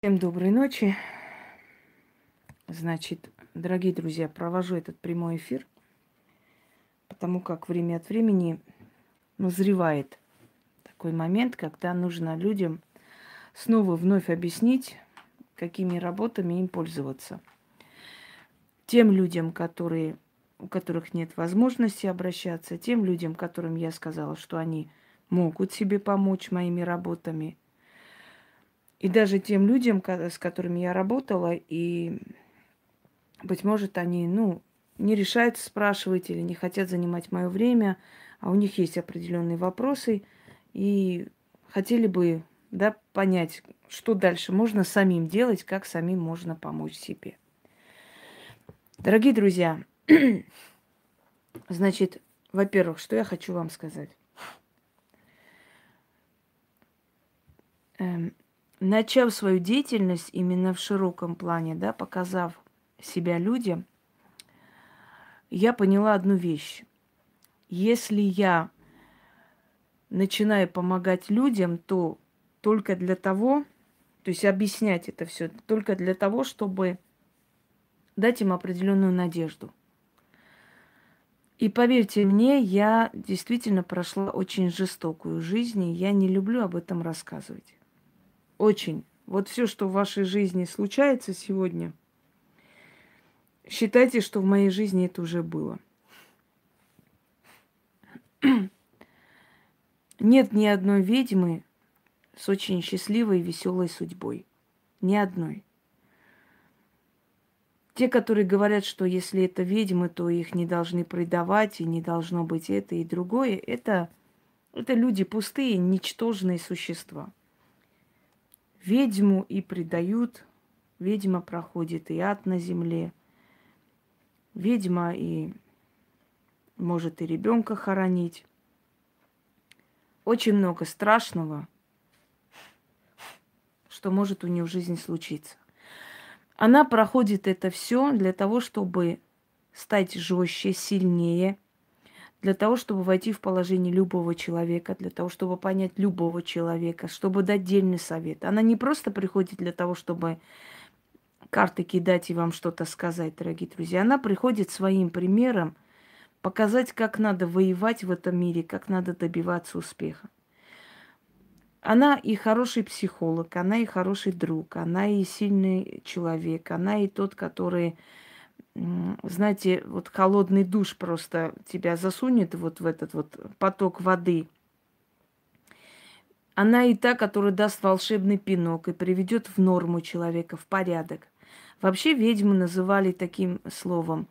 Всем доброй ночи. Значит, дорогие друзья, провожу этот прямой эфир, потому как время от времени назревает такой момент, когда нужно людям снова вновь объяснить, какими работами им пользоваться. Тем людям, которые, у которых нет возможности обращаться, тем людям, которым я сказала, что они могут себе помочь моими работами – и даже тем людям, с которыми я работала, и, быть может, они, ну, не решаются спрашивать или не хотят занимать мое время, а у них есть определенные вопросы, и хотели бы, да, понять, что дальше можно самим делать, как самим можно помочь себе. Дорогие друзья, значит, во-первых, что я хочу вам сказать. Эм, начав свою деятельность именно в широком плане, да, показав себя людям, я поняла одну вещь. Если я начинаю помогать людям, то только для того, то есть объяснять это все, только для того, чтобы дать им определенную надежду. И поверьте мне, я действительно прошла очень жестокую жизнь, и я не люблю об этом рассказывать. Очень. Вот все, что в вашей жизни случается сегодня, считайте, что в моей жизни это уже было. Нет ни одной ведьмы с очень счастливой и веселой судьбой. Ни одной. Те, которые говорят, что если это ведьмы, то их не должны предавать, и не должно быть это и другое, это, это люди пустые, ничтожные существа. Ведьму и предают, ведьма проходит и ад на земле, ведьма и может и ребенка хоронить. Очень много страшного, что может у нее в жизни случиться. Она проходит это все для того, чтобы стать жестче, сильнее – для того, чтобы войти в положение любого человека, для того, чтобы понять любого человека, чтобы дать дельный совет. Она не просто приходит для того, чтобы карты кидать и вам что-то сказать, дорогие друзья. Она приходит своим примером показать, как надо воевать в этом мире, как надо добиваться успеха. Она и хороший психолог, она и хороший друг, она и сильный человек, она и тот, который знаете, вот холодный душ просто тебя засунет вот в этот вот поток воды. Она и та, которая даст волшебный пинок и приведет в норму человека, в порядок. Вообще ведьму называли таким словом.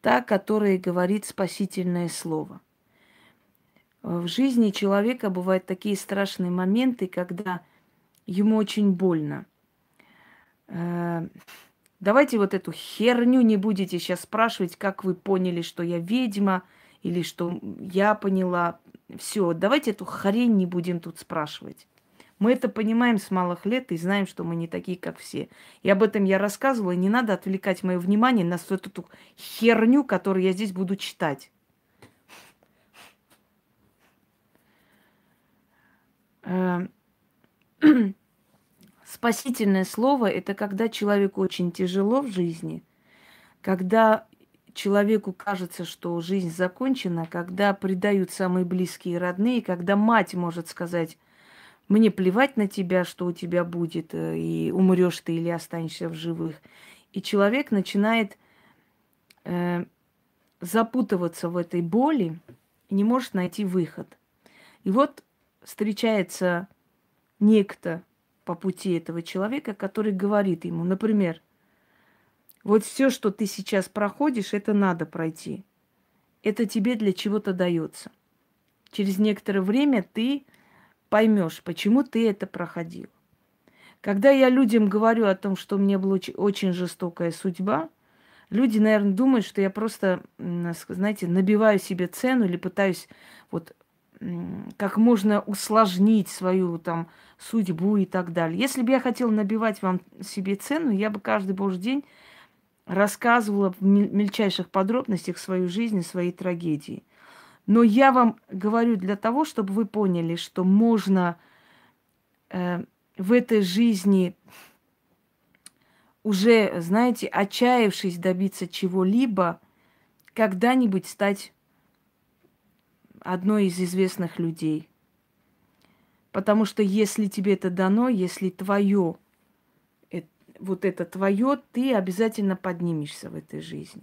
Та, которая говорит спасительное слово. В жизни человека бывают такие страшные моменты, когда ему очень больно. Э, Давайте вот эту херню не будете сейчас спрашивать, как вы поняли, что я ведьма, или что я поняла. Все, давайте эту хрень не будем тут спрашивать. Мы это понимаем с малых лет и знаем, что мы не такие, как все. И об этом я рассказывала, и не надо отвлекать мое внимание на всю эту херню, которую я здесь буду читать. Спасительное слово – это когда человеку очень тяжело в жизни, когда человеку кажется, что жизнь закончена, когда предают самые близкие и родные, когда мать может сказать, мне плевать на тебя, что у тебя будет, э, и умрешь ты или останешься в живых. И человек начинает э, запутываться в этой боли и не может найти выход. И вот встречается некто, по пути этого человека, который говорит ему, например, вот все, что ты сейчас проходишь, это надо пройти. Это тебе для чего-то дается. Через некоторое время ты поймешь, почему ты это проходил. Когда я людям говорю о том, что у меня была очень жестокая судьба, люди, наверное, думают, что я просто, знаете, набиваю себе цену или пытаюсь вот как можно усложнить свою там судьбу и так далее. Если бы я хотела набивать вам себе цену, я бы каждый божий день рассказывала в мельчайших подробностях свою жизнь и свои трагедии. Но я вам говорю для того, чтобы вы поняли, что можно э, в этой жизни уже, знаете, отчаявшись добиться чего-либо, когда-нибудь стать одной из известных людей. Потому что если тебе это дано, если твое, вот это твое, ты обязательно поднимешься в этой жизни.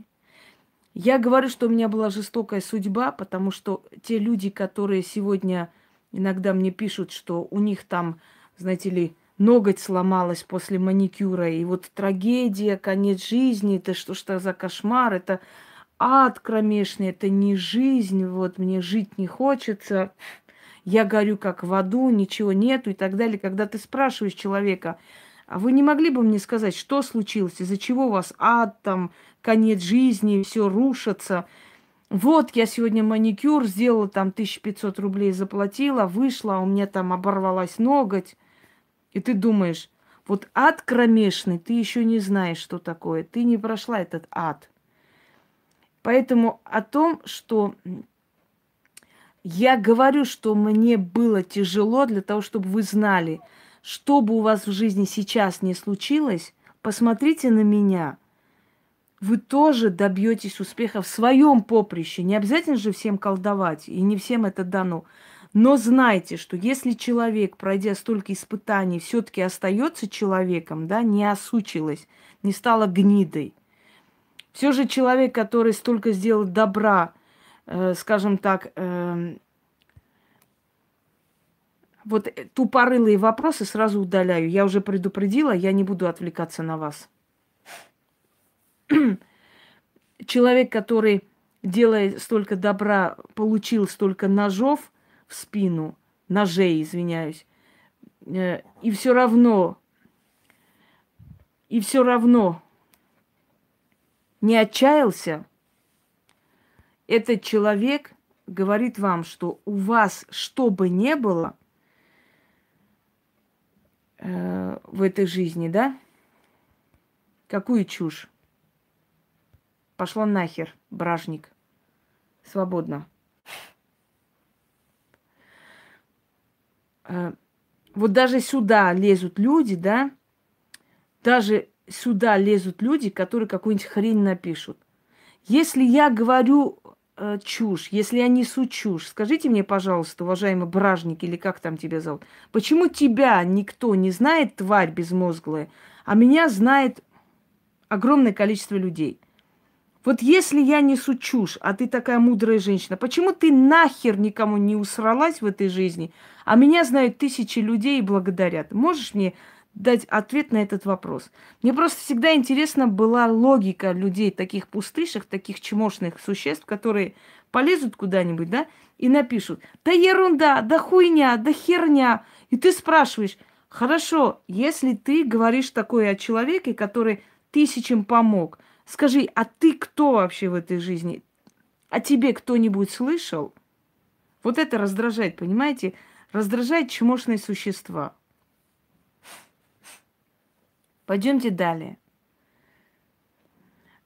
Я говорю, что у меня была жестокая судьба, потому что те люди, которые сегодня иногда мне пишут, что у них там, знаете ли, ноготь сломалась после маникюра, и вот трагедия, конец жизни, это что что за кошмар, это ад кромешный, это не жизнь, вот мне жить не хочется, я горю как в аду, ничего нету и так далее. Когда ты спрашиваешь человека, а вы не могли бы мне сказать, что случилось, из-за чего у вас ад, там, конец жизни, все рушится? Вот, я сегодня маникюр сделала, там, 1500 рублей заплатила, вышла, у меня там оборвалась ноготь. И ты думаешь, вот ад кромешный, ты еще не знаешь, что такое. Ты не прошла этот ад. Поэтому о том, что я говорю, что мне было тяжело для того, чтобы вы знали, что бы у вас в жизни сейчас не случилось, посмотрите на меня. Вы тоже добьетесь успеха в своем поприще. Не обязательно же всем колдовать, и не всем это дано. Но знайте, что если человек, пройдя столько испытаний, все-таки остается человеком, да, не осучилась, не стала гнидой – все же человек, который столько сделал добра, э, скажем так, э, вот тупорылые вопросы сразу удаляю. Я уже предупредила, я не буду отвлекаться на вас. Человек, который, делая столько добра, получил столько ножов в спину, ножей, извиняюсь, э, и все равно, и все равно не отчаялся, этот человек говорит вам, что у вас что бы ни было э, в этой жизни, да? Какую чушь? Пошла нахер, бражник. Свободно. Э, вот даже сюда лезут люди, да? Даже сюда лезут люди, которые какую-нибудь хрень напишут. Если я говорю э, чушь, если я несу чушь, скажите мне, пожалуйста, уважаемый бражник или как там тебя зовут, почему тебя никто не знает, тварь безмозглая, а меня знает огромное количество людей? Вот если я несу чушь, а ты такая мудрая женщина, почему ты нахер никому не усралась в этой жизни, а меня знают тысячи людей и благодарят? Можешь мне дать ответ на этот вопрос. Мне просто всегда интересна была логика людей, таких пустышек, таких чмошных существ, которые полезут куда-нибудь, да, и напишут, да ерунда, да хуйня, да херня. И ты спрашиваешь, хорошо, если ты говоришь такое о человеке, который тысячам помог, скажи, а ты кто вообще в этой жизни? А тебе кто-нибудь слышал? Вот это раздражает, понимаете? Раздражает чмошные существа. Пойдемте далее.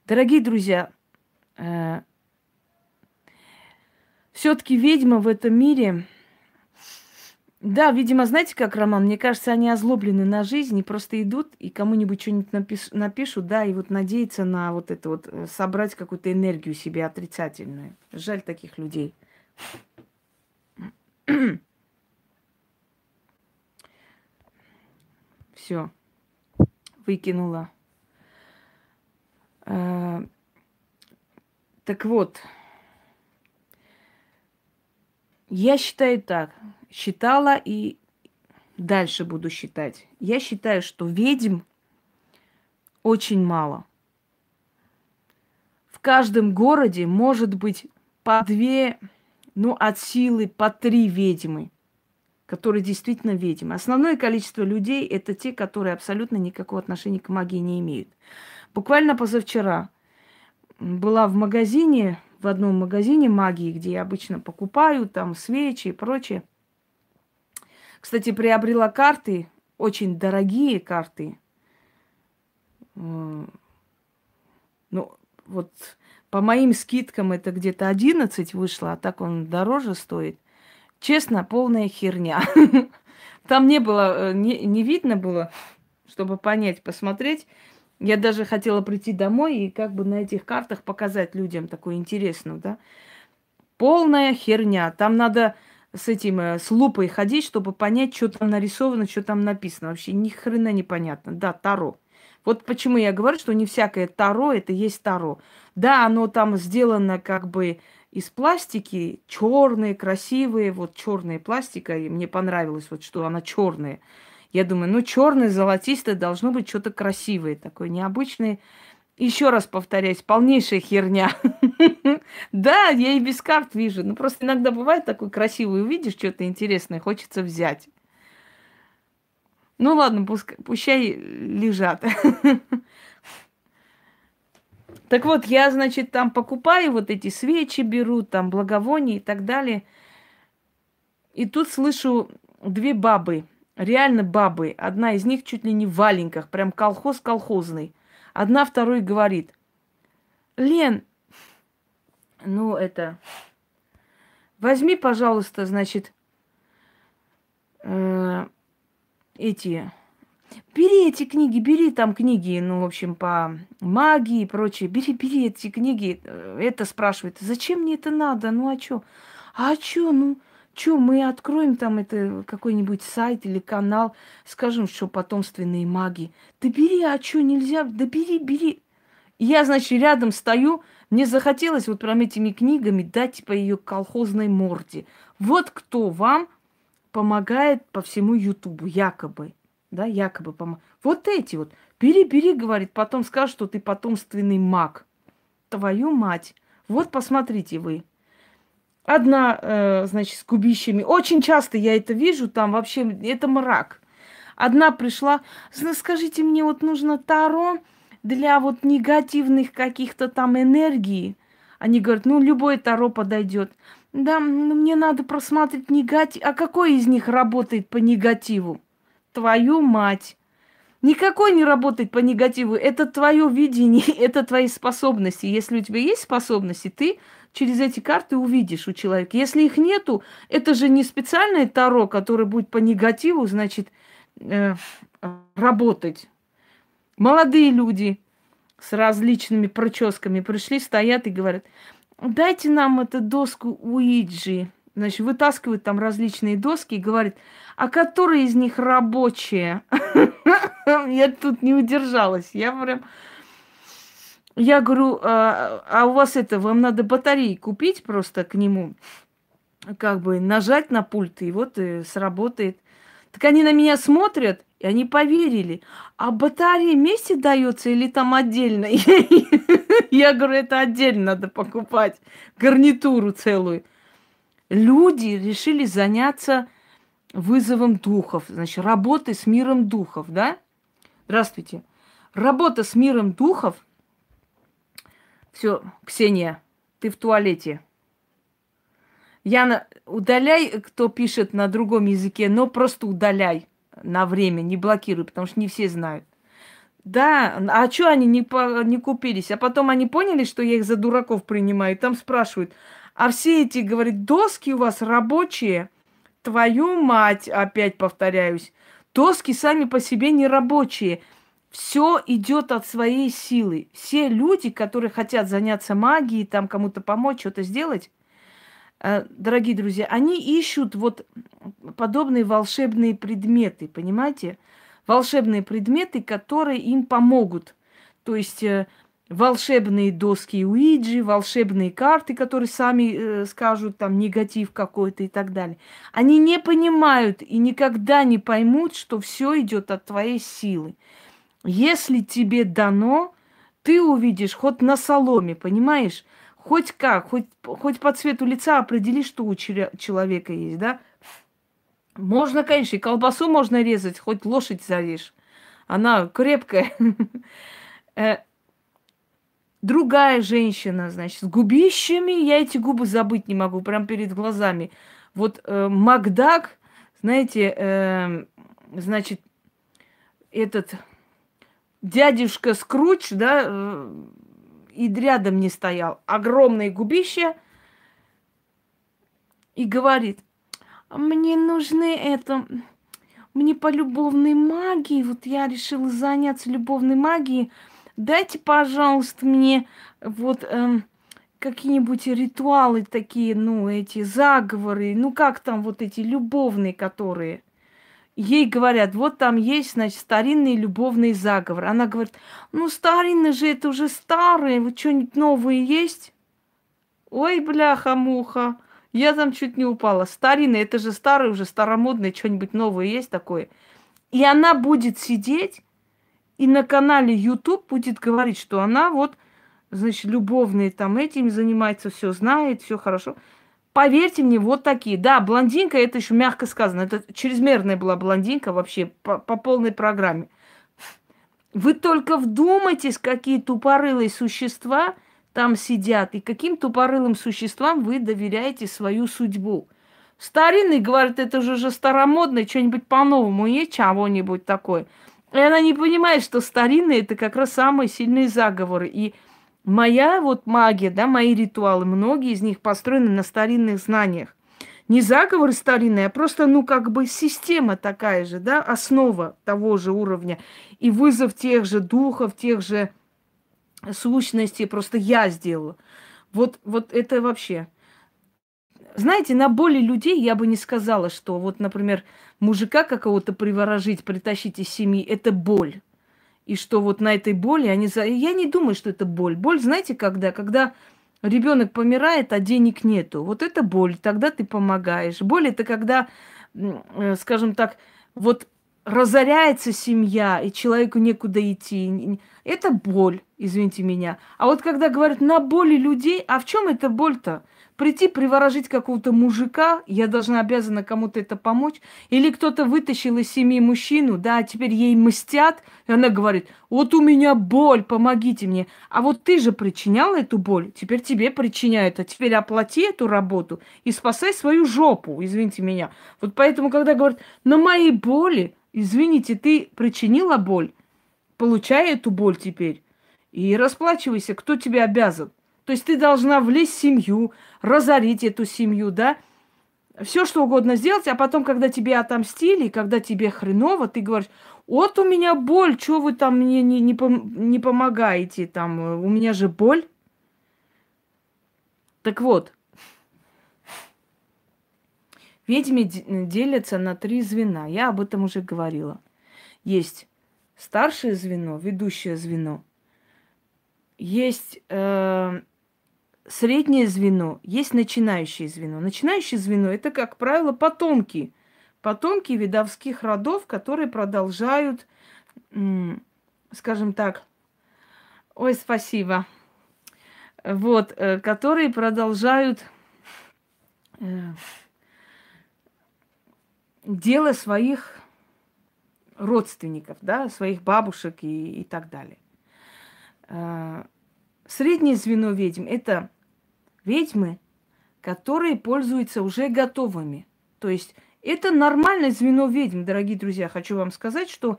Дорогие друзья, э, все-таки ведьма в этом мире, да, видимо, знаете, как Роман, мне кажется, они озлоблены на жизнь и просто идут и кому-нибудь что-нибудь напиш- напишут, да, и вот надеются на вот это вот, э, собрать какую-то энергию себе отрицательную. Жаль таких людей. Все выкинула. А, так вот, я считаю так, считала и дальше буду считать. Я считаю, что ведьм очень мало. В каждом городе может быть по две, ну, от силы по три ведьмы которые действительно ведьмы. Основное количество людей – это те, которые абсолютно никакого отношения к магии не имеют. Буквально позавчера была в магазине, в одном магазине магии, где я обычно покупаю там свечи и прочее. Кстати, приобрела карты, очень дорогие карты. Ну, вот по моим скидкам это где-то 11 вышло, а так он дороже стоит – Честно, полная херня. Там не было, э, не, не видно было, чтобы понять, посмотреть. Я даже хотела прийти домой и как бы на этих картах показать людям такую интересную, да. Полная херня. Там надо с этим, э, с лупой ходить, чтобы понять, что там нарисовано, что там написано. Вообще ни хрена непонятно. Да, Таро. Вот почему я говорю, что не всякое Таро это есть Таро. Да, оно там сделано как бы из пластики, черные, красивые, вот черная пластика, и мне понравилось, вот что она черная. Я думаю, ну черное, золотистое должно быть что-то красивое, такое необычное. Еще раз повторяюсь, полнейшая херня. Да, я и без карт вижу. Ну, просто иногда бывает такой красивый, увидишь что-то интересное, хочется взять. Ну ладно, пускай, лежат. Так вот, я, значит, там покупаю вот эти свечи, беру там благовония и так далее. И тут слышу две бабы, реально бабы. Одна из них чуть ли не в валенках, прям колхоз колхозный. Одна второй говорит, Лен, ну это, возьми, пожалуйста, значит, э, эти Бери эти книги, бери там книги, ну, в общем, по магии и прочее. Бери, бери эти книги. Это спрашивает, зачем мне это надо? Ну, а чё? А чё? Ну, чё, мы откроем там это какой-нибудь сайт или канал, скажем, что потомственные маги. Да бери, а чё, нельзя? Да бери, бери. Я, значит, рядом стою, мне захотелось вот прям этими книгами дать по ее колхозной морде. Вот кто вам помогает по всему Ютубу, якобы да, якобы помог. Вот эти вот. Бери, бери, говорит, потом скажешь, что ты потомственный маг. Твою мать. Вот посмотрите вы. Одна, э, значит, с губищами. Очень часто я это вижу, там вообще, это мрак. Одна пришла, скажите мне, вот нужно Таро для вот негативных каких-то там энергий. Они говорят, ну, любой Таро подойдет. Да, ну, мне надо просмотреть негатив. А какой из них работает по негативу? Твою мать. Никакой не работает по негативу. Это твое видение, это твои способности. Если у тебя есть способности, ты через эти карты увидишь у человека. Если их нету, это же не специальное таро, которое будет по негативу, значит, э, работать. Молодые люди с различными прическами пришли, стоят и говорят, дайте нам эту доску Уиджи. Значит, вытаскивают там различные доски и говорят, а которые из них рабочие? Я тут не удержалась. Я прям... Я говорю, а, а у вас это, вам надо батареи купить просто к нему, как бы нажать на пульт, и вот и сработает. Так они на меня смотрят, и они поверили. А батарея вместе дается или там отдельно? Я говорю, это отдельно надо покупать. Гарнитуру целую. Люди решили заняться вызовом духов, значит, работы с миром духов, да? Здравствуйте. Работа с миром духов. Все, Ксения, ты в туалете. Яна, удаляй, кто пишет на другом языке, но просто удаляй на время, не блокируй, потому что не все знают. Да, а что они не, по, не купились? А потом они поняли, что я их за дураков принимаю. Там спрашивают, а все эти, говорит, доски у вас рабочие – Твою мать, опять повторяюсь. Доски сами по себе не рабочие. Все идет от своей силы. Все люди, которые хотят заняться магией, там кому-то помочь, что-то сделать, э, дорогие друзья, они ищут вот подобные волшебные предметы, понимаете? Волшебные предметы, которые им помогут. То есть э, волшебные доски Уиджи, волшебные карты, которые сами э, скажут там негатив какой-то и так далее. Они не понимают и никогда не поймут, что все идет от твоей силы. Если тебе дано, ты увидишь хоть на соломе, понимаешь? Хоть как, хоть, хоть по цвету лица определи, что у человека есть, да? Можно, конечно, и колбасу можно резать, хоть лошадь зарежь. Она крепкая. Другая женщина, значит, с губищами, я эти губы забыть не могу, прям перед глазами. Вот э, Макдак, знаете, э, значит, этот дядюшка Скруч, да, э, и рядом не стоял, огромное губище, и говорит, мне нужны это мне по любовной магии, вот я решила заняться любовной магией, дайте, пожалуйста, мне вот эм, какие-нибудь ритуалы такие, ну, эти заговоры, ну, как там вот эти любовные, которые. Ей говорят, вот там есть, значит, старинный любовный заговор. Она говорит, ну, старинный же, это уже старые, вот что-нибудь новые есть? Ой, бляха-муха, я там чуть не упала. Старинный, это же старый уже, старомодный, что-нибудь новое есть такое. И она будет сидеть и на канале YouTube будет говорить, что она вот значит, любовные там этим занимается, все знает, все хорошо. Поверьте мне, вот такие. Да, блондинка, это еще мягко сказано. Это чрезмерная была блондинка вообще по, по полной программе. Вы только вдумайтесь, какие тупорылые существа там сидят, и каким тупорылым существам вы доверяете свою судьбу. Старинный, говорит, это же уже старомодное, что-нибудь по-новому есть, чего-нибудь такое. И она не понимает, что старинные это как раз самые сильные заговоры. И Моя вот магия, да, мои ритуалы, многие из них построены на старинных знаниях. Не заговоры старинные, а просто, ну, как бы система такая же, да, основа того же уровня. И вызов тех же духов, тех же сущностей просто я сделала. Вот, вот это вообще. Знаете, на боли людей я бы не сказала, что вот, например, мужика какого-то приворожить, притащить из семьи, это боль и что вот на этой боли они... Я не думаю, что это боль. Боль, знаете, когда? Когда ребенок помирает, а денег нету. Вот это боль, тогда ты помогаешь. Боль это когда, э, скажем так, вот разоряется семья, и человеку некуда идти. Это боль, извините меня. А вот когда говорят на боли людей, а в чем эта боль-то? Прийти, приворожить какого-то мужика, я должна обязана кому-то это помочь. Или кто-то вытащил из семьи мужчину, да, а теперь ей мстят, и она говорит, вот у меня боль, помогите мне. А вот ты же причинял эту боль, теперь тебе причиняют, а теперь оплати эту работу и спасай свою жопу, извините меня. Вот поэтому, когда говорят, на моей боли, извините, ты причинила боль, получай эту боль теперь и расплачивайся, кто тебе обязан. То есть ты должна влезть в семью, разорить эту семью, да, все что угодно сделать, а потом, когда тебе отомстили, когда тебе хреново, ты говоришь, вот у меня боль, что вы там мне не, не, не помогаете, там, у меня же боль. Так вот, ведьмы делятся на три звена. Я об этом уже говорила. Есть старшее звено, ведущее звено. Есть э, среднее звено, есть начинающее звено. Начинающее звено – это, как правило, потомки. Потомки видовских родов, которые продолжают, скажем так, ой, спасибо, вот, э, которые продолжают э, дело своих родственников, да, своих бабушек и, и так далее. Э, среднее звено ведьм – это ведьмы, которые пользуются уже готовыми. То есть это нормальное звено ведьм, дорогие друзья. Хочу вам сказать, что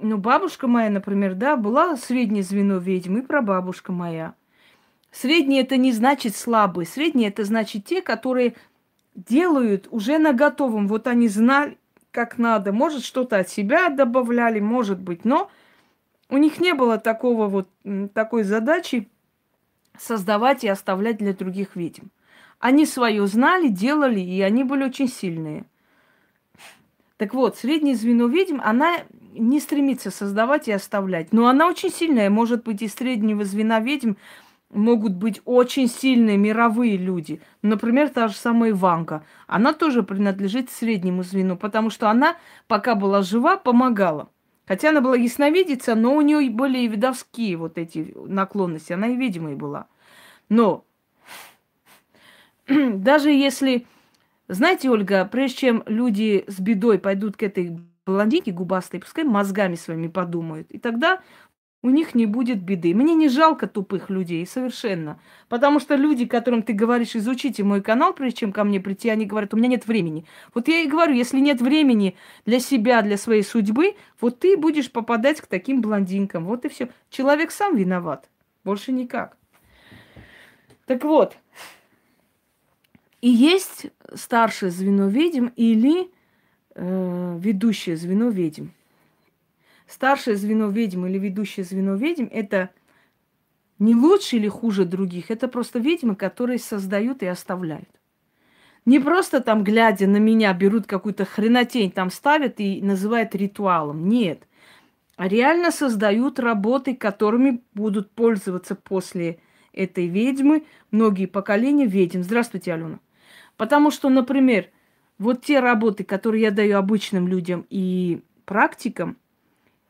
ну, бабушка моя, например, да, была среднее звено ведьм, и прабабушка моя. Среднее это не значит слабые. Среднее это значит те, которые делают уже на готовом. Вот они знали, как надо. Может, что-то от себя добавляли, может быть, но у них не было такого вот, такой задачи создавать и оставлять для других ведьм. Они свое знали, делали, и они были очень сильные. Так вот, среднее звено ведьм, она не стремится создавать и оставлять. Но она очень сильная. Может быть, из среднего звена ведьм могут быть очень сильные мировые люди. Например, та же самая Иванка. Она тоже принадлежит среднему звену, потому что она, пока была жива, помогала. Хотя она была ясновидица, но у нее были и видовские вот эти наклонности. Она и видимой была. Но даже если... Знаете, Ольга, прежде чем люди с бедой пойдут к этой блондинке губастой, пускай мозгами своими подумают. И тогда у них не будет беды. Мне не жалко тупых людей, совершенно. Потому что люди, которым ты говоришь, изучите мой канал, прежде чем ко мне прийти, они говорят, у меня нет времени. Вот я и говорю, если нет времени для себя, для своей судьбы, вот ты будешь попадать к таким блондинкам. Вот и все. Человек сам виноват. Больше никак. Так вот, и есть старшее звено ведьм или э, ведущее звено ведьм. Старшее звено ведьм или ведущее звено ведьм – это не лучше или хуже других, это просто ведьмы, которые создают и оставляют. Не просто там, глядя на меня, берут какую-то хренотень, там ставят и называют ритуалом. Нет. А реально создают работы, которыми будут пользоваться после этой ведьмы многие поколения ведьм. Здравствуйте, Алена. Потому что, например, вот те работы, которые я даю обычным людям и практикам,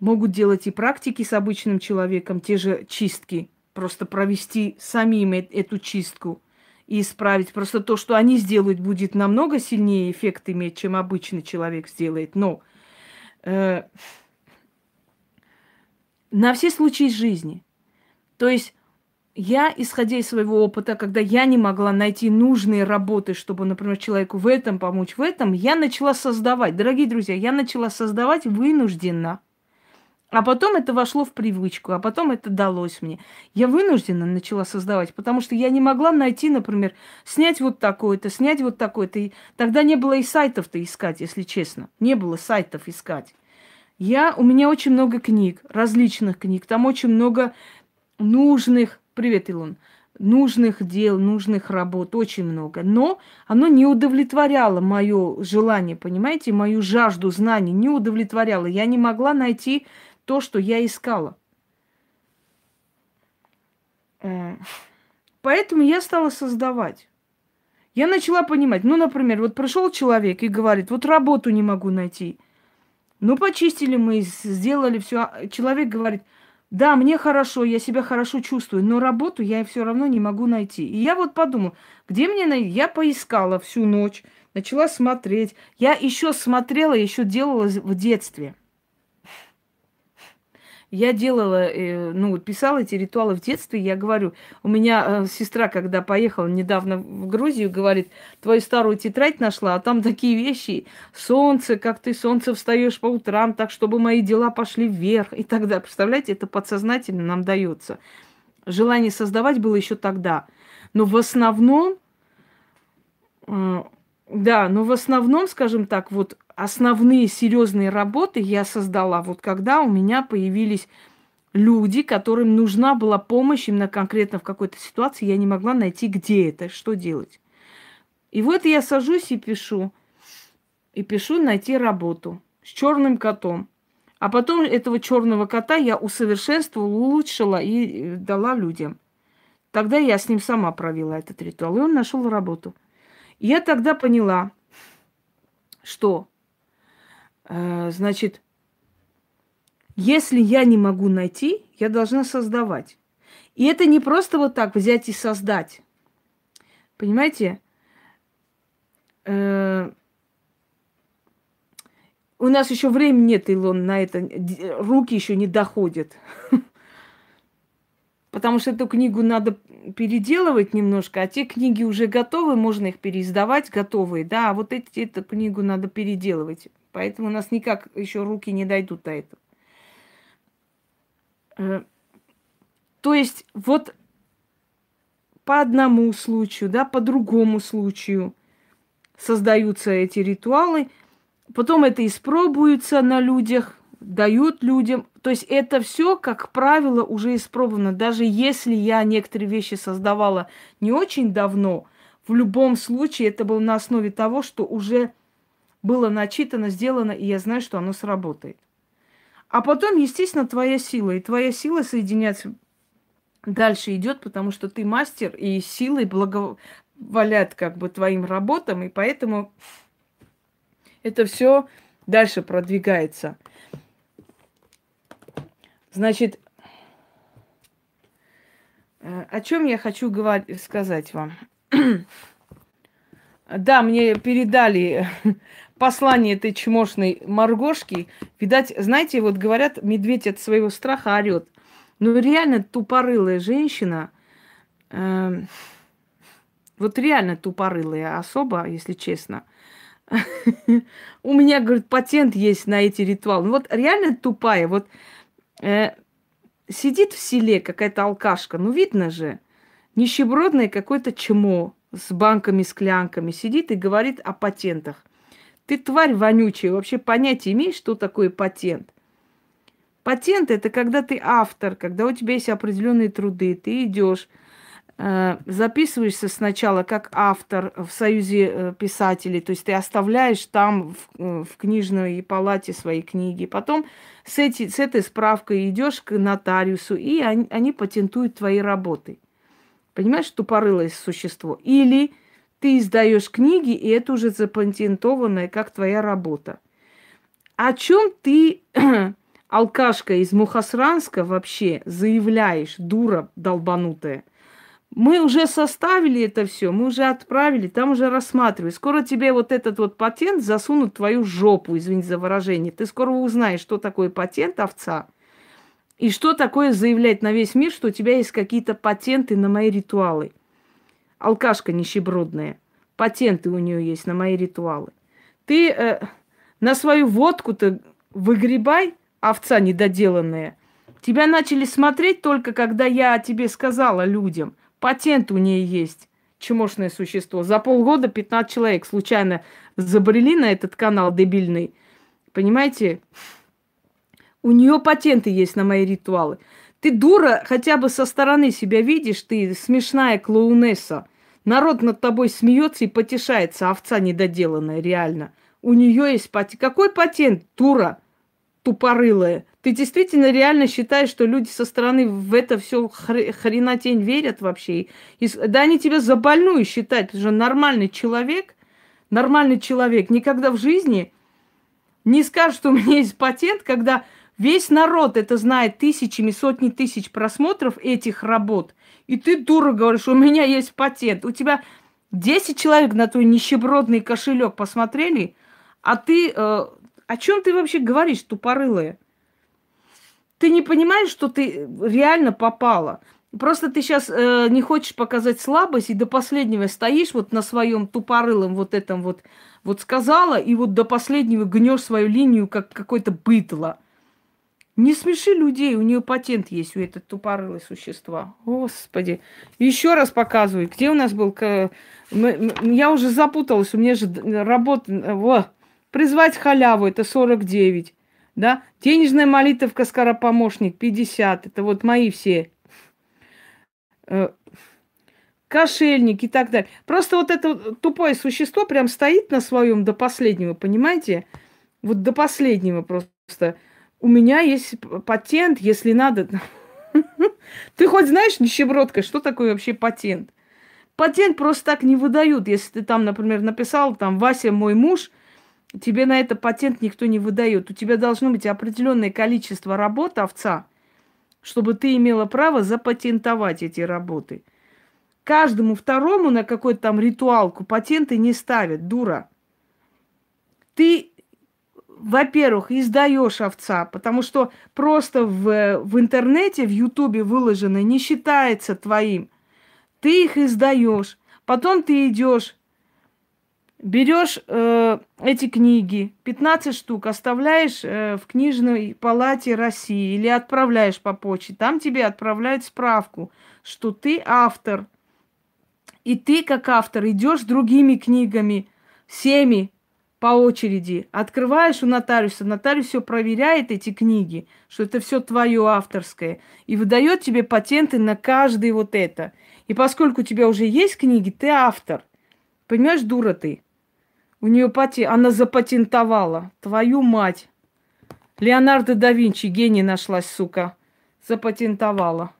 могут делать и практики с обычным человеком, те же чистки, просто провести самим эту чистку и исправить. Просто то, что они сделают, будет намного сильнее эффект иметь, чем обычный человек сделает. Но э, на все случаи жизни. То есть я, исходя из своего опыта, когда я не могла найти нужные работы, чтобы, например, человеку в этом помочь, в этом, я начала создавать. Дорогие друзья, я начала создавать вынужденно. А потом это вошло в привычку, а потом это далось мне. Я вынуждена начала создавать, потому что я не могла найти, например, снять вот такое-то, снять вот такое-то. Тогда не было и сайтов-то искать, если честно. Не было сайтов искать. Я, у меня очень много книг, различных книг. Там очень много нужных Привет, Илон. Нужных дел, нужных работ очень много. Но оно не удовлетворяло мое желание, понимаете, мою жажду знаний не удовлетворяло. Я не могла найти то, что я искала. Э, поэтому я стала создавать. Я начала понимать, ну, например, вот пришел человек и говорит, вот работу не могу найти. Ну, почистили мы, сделали все. А человек говорит, да, мне хорошо, я себя хорошо чувствую, но работу я все равно не могу найти. И я вот подумала, где мне найти? Я поискала всю ночь, начала смотреть. Я еще смотрела, еще делала в детстве – я делала, э, ну, писала эти ритуалы в детстве. Я говорю, у меня э, сестра, когда поехала недавно в Грузию, говорит, твою старую тетрадь нашла, а там такие вещи. Солнце, как ты солнце встаешь по утрам, так, чтобы мои дела пошли вверх и далее. Представляете, это подсознательно нам дается. Желание создавать было еще тогда. Но в основном, э, да, но в основном, скажем так, вот основные серьезные работы я создала вот когда у меня появились люди, которым нужна была помощь именно конкретно в какой-то ситуации, я не могла найти, где это, что делать. И вот я сажусь и пишу. И пишу найти работу с черным котом. А потом этого черного кота я усовершенствовала, улучшила и э, дала людям. Тогда я с ним сама провела этот ритуал, и он нашел работу. Я тогда поняла, что Э, значит, если я не могу найти, я должна создавать. И это не просто вот так взять и создать. Понимаете? Э, у нас еще времени нет, Илон, на это. Руки еще не доходят. Потому что эту книгу надо переделывать немножко, а те книги уже готовы, можно их переиздавать готовые, да, а вот эти, эту книгу надо переделывать. Поэтому у нас никак еще руки не дойдут до этого. Э, то есть вот по одному случаю, да, по другому случаю создаются эти ритуалы, потом это испробуется на людях, дают людям. То есть это все, как правило, уже испробовано. Даже если я некоторые вещи создавала не очень давно, в любом случае это было на основе того, что уже было начитано, сделано, и я знаю, что оно сработает. А потом, естественно, твоя сила. И твоя сила соединяться дальше идет, потому что ты мастер, и силой благоволят как бы твоим работам, и поэтому это все дальше продвигается. Значит, э, о чем я хочу говорить, сказать вам? да, мне передали послание этой чмошной Маргошки. Видать, знаете, вот говорят, медведь от своего страха орет. Ну, реально тупорылая женщина, э, вот реально тупорылая особа, если честно. У меня, говорит, патент есть на эти ритуалы. Ну, вот реально тупая. Вот э, сидит в селе какая-то алкашка, ну, видно же, нищебродное какое-то чмо с банками, склянками, сидит и говорит о патентах – Ты тварь вонючая, вообще понятия имеешь, что такое патент? Патент это когда ты автор, когда у тебя есть определенные труды, ты идешь, записываешься сначала как автор в союзе э, писателей, то есть ты оставляешь там в, э, в книжной палате свои книги, потом с, эти, с этой справкой идешь к нотариусу, и они, они патентуют твои работы. Понимаешь, тупорылое существо. Или ты издаешь книги, и это уже запатентованное, как твоя работа. О чем ты, алкашка из Мухасранска, вообще заявляешь, дура долбанутая? Мы уже составили это все, мы уже отправили, там уже рассматривают. Скоро тебе вот этот вот патент засунут в твою жопу, извините за выражение. Ты скоро узнаешь, что такое патент овца. И что такое заявлять на весь мир, что у тебя есть какие-то патенты на мои ритуалы алкашка нищебродная. Патенты у нее есть на мои ритуалы. Ты э, на свою водку-то выгребай, овца недоделанная. Тебя начали смотреть только, когда я тебе сказала людям. Патент у нее есть. Чмошное существо. За полгода 15 человек случайно забрели на этот канал дебильный. Понимаете? У нее патенты есть на мои ритуалы. Ты дура, хотя бы со стороны себя видишь, ты смешная клоунесса. Народ над тобой смеется и потешается, овца недоделанная, реально. У нее есть патент. Какой патент, дура тупорылая? Ты действительно реально считаешь, что люди со стороны в это все хр- хренотень верят вообще? И, да они тебя за больную считают, потому что нормальный человек, нормальный человек никогда в жизни не скажет, что у меня есть патент, когда Весь народ это знает тысячами, сотни тысяч просмотров этих работ. И ты, дура, говоришь, у меня есть патент. У тебя 10 человек на твой нищебродный кошелек посмотрели, а ты... Э, о чем ты вообще говоришь, тупорылая? Ты не понимаешь, что ты реально попала. Просто ты сейчас э, не хочешь показать слабость и до последнего стоишь вот на своем тупорылом вот этом вот, вот сказала, и вот до последнего гнешь свою линию, как какой-то бытло. Не смеши людей, у нее патент есть, у этой тупорылой существа. Господи. Еще раз показываю, где у нас был... Я уже запуталась, у меня же работа... Во. Призвать халяву, это 49. Да? Денежная молитовка скоропомощник, 50. Это вот мои все. Э, кошельник и так далее. Просто вот это тупое существо прям стоит на своем до последнего, понимаете? Вот до последнего просто у меня есть патент, если надо. Ты хоть знаешь, нищебродка, что такое вообще патент? Патент просто так не выдают. Если ты там, например, написал, там, Вася мой муж, тебе на это патент никто не выдает. У тебя должно быть определенное количество работ овца, чтобы ты имела право запатентовать эти работы. Каждому второму на какой-то там ритуалку патенты не ставят, дура. Ты во-первых, издаешь овца, потому что просто в, в интернете, в Ютубе выложено не считается твоим. Ты их издаешь. Потом ты идешь, берешь э, эти книги, 15 штук, оставляешь э, в книжной палате России или отправляешь по почте. Там тебе отправляют справку, что ты автор. И ты, как автор, идешь другими книгами, всеми, по очереди. Открываешь у нотариуса, нотариус все проверяет эти книги, что это все твое авторское, и выдает тебе патенты на каждый вот это. И поскольку у тебя уже есть книги, ты автор. Понимаешь, дура ты. У нее патент, она запатентовала. Твою мать. Леонардо да Винчи, гений нашлась, сука. Запатентовала.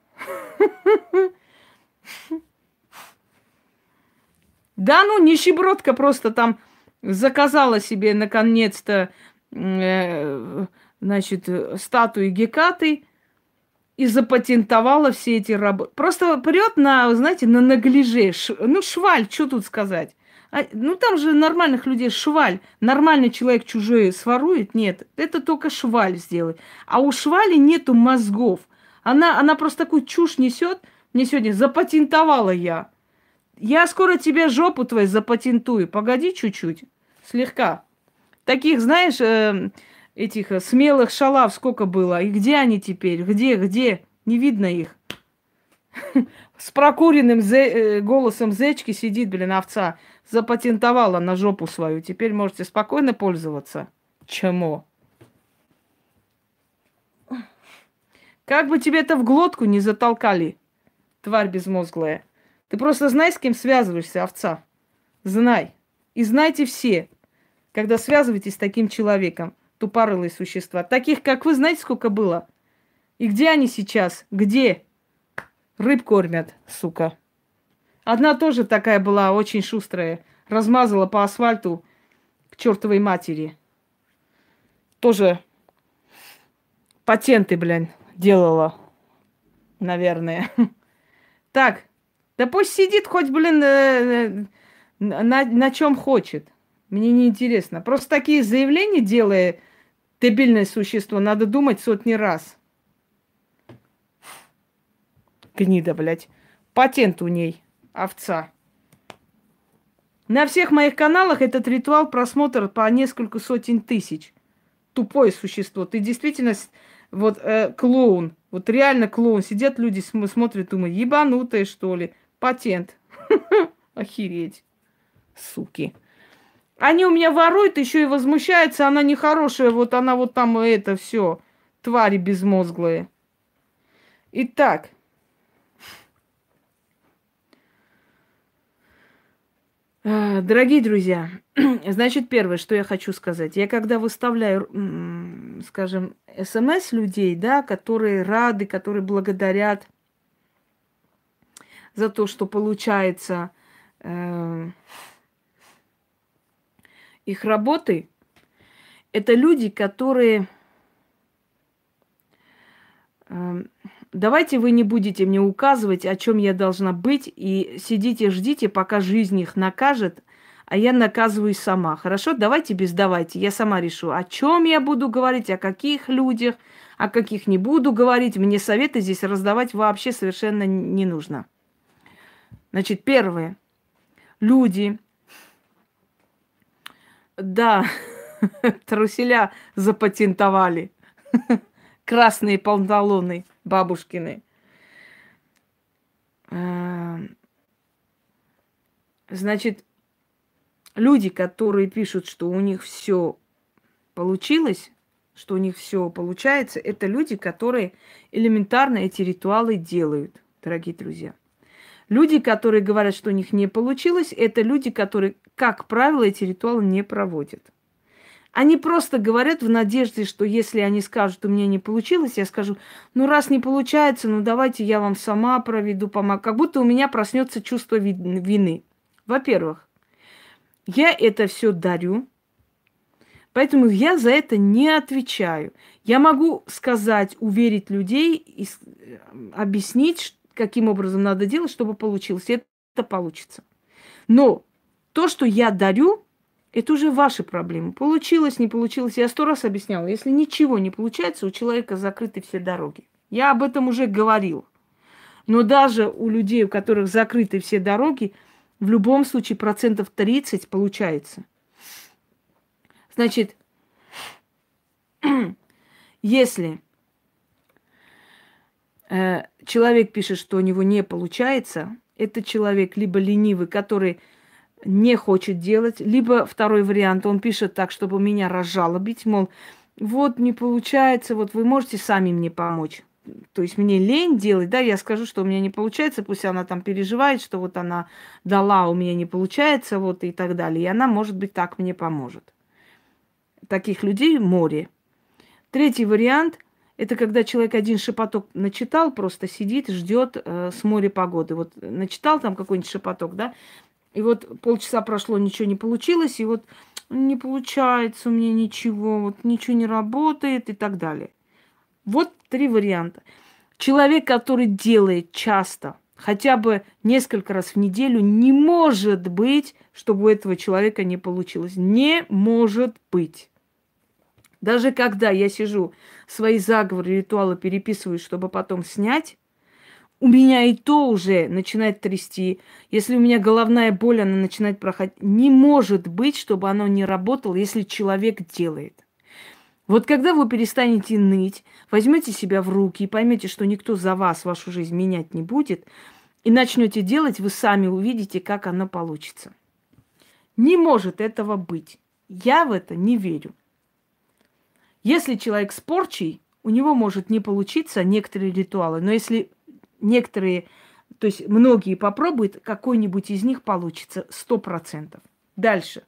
Да ну, нищебродка просто там заказала себе наконец-то, э, значит, статуи Гекаты и запатентовала все эти работы. Просто прет на, знаете, на наглиже. Ну, шваль, что тут сказать? А, ну, там же нормальных людей шваль. Нормальный человек чужой сворует? Нет. Это только шваль сделает. А у швали нету мозгов. Она, она просто такую чушь несет. Мне сегодня запатентовала я. Я скоро тебе жопу твою запатентую. Погоди чуть-чуть. Слегка. Таких, знаешь, э, этих э, смелых шалав сколько было. И где они теперь? Где, где? Не видно их. С прокуренным э, голосом зечки сидит, блин, овца. Запатентовала на жопу свою. Теперь можете спокойно пользоваться. Чему? Как бы тебе это в глотку не затолкали, тварь безмозглая. Ты просто знай, с кем связываешься, овца. Знай. И знайте все, когда связываетесь с таким человеком, тупорылые существа. Таких, как вы, знаете, сколько было? И где они сейчас? Где? Рыб кормят, сука. Одна тоже такая была, очень шустрая. Размазала по асфальту к чертовой матери. Тоже патенты, блин, делала. Наверное. Так, да пусть сидит хоть, блин, э, на, на чем хочет. Мне не интересно. Просто такие заявления делая, дебильное существо, надо думать сотни раз. Гнида, блядь. Патент у ней, овца. На всех моих каналах этот ритуал просмотр по несколько сотен тысяч. Тупое существо. Ты действительно вот э, клоун. Вот реально клоун. Сидят люди, смотрят, думают, ебанутые, что ли. Патент. Охереть. Суки. Они у меня воруют, еще и возмущаются, она нехорошая, вот она вот там это все. Твари безмозглые. Итак, дорогие друзья, значит, первое, что я хочу сказать. Я когда выставляю, скажем, смс людей, да, которые рады, которые благодарят за то, что получается э, их работы, это люди, которые э, Давайте вы не будете мне указывать, о чем я должна быть, и сидите, ждите, пока жизнь их накажет, а я наказываюсь сама. Хорошо? Давайте без давайте. Я сама решу, о чем я буду говорить, о каких людях, о каких не буду говорить. Мне советы здесь раздавать вообще совершенно не нужно. Значит, первое. Люди. Да, труселя запатентовали. Красные панталоны бабушкины. Эм, значит, люди, которые пишут, что у них все получилось, что у них все получается, это люди, которые элементарно эти ритуалы делают, дорогие друзья. Люди, которые говорят, что у них не получилось, это люди, которые, как правило, эти ритуалы не проводят. Они просто говорят в надежде, что если они скажут, у меня не получилось, я скажу, ну раз не получается, ну давайте я вам сама проведу, помогу. Как будто у меня проснется чувство вины. Во-первых, я это все дарю, поэтому я за это не отвечаю. Я могу сказать, уверить людей, и объяснить, каким образом надо делать, чтобы получилось. Это получится. Но то, что я дарю, это уже ваши проблемы. Получилось, не получилось. Я сто раз объясняла. Если ничего не получается, у человека закрыты все дороги. Я об этом уже говорил. Но даже у людей, у которых закрыты все дороги, в любом случае процентов 30 получается. Значит, если э, человек пишет, что у него не получается, это человек либо ленивый, который не хочет делать. Либо второй вариант, он пишет так, чтобы меня разжалобить, мол, вот не получается, вот вы можете сами мне помочь. То есть мне лень делать, да, я скажу, что у меня не получается, пусть она там переживает, что вот она дала, у меня не получается, вот и так далее. И она, может быть, так мне поможет. Таких людей море. Третий вариант – это когда человек один шепоток начитал, просто сидит, ждет э, с моря погоды. Вот начитал там какой-нибудь шепоток, да, и вот полчаса прошло, ничего не получилось, и вот не получается у меня ничего, вот ничего не работает и так далее. Вот три варианта. Человек, который делает часто, хотя бы несколько раз в неделю, не может быть, чтобы у этого человека не получилось. Не может быть. Даже когда я сижу, свои заговоры, ритуалы переписываю, чтобы потом снять, у меня и то уже начинает трясти. Если у меня головная боль, она начинает проходить. Не может быть, чтобы оно не работало, если человек делает. Вот когда вы перестанете ныть, возьмете себя в руки и поймете, что никто за вас вашу жизнь менять не будет, и начнете делать, вы сами увидите, как оно получится. Не может этого быть. Я в это не верю. Если человек с порчей, у него может не получиться некоторые ритуалы. Но если некоторые, то есть многие попробуют, какой-нибудь из них получится сто процентов. Дальше.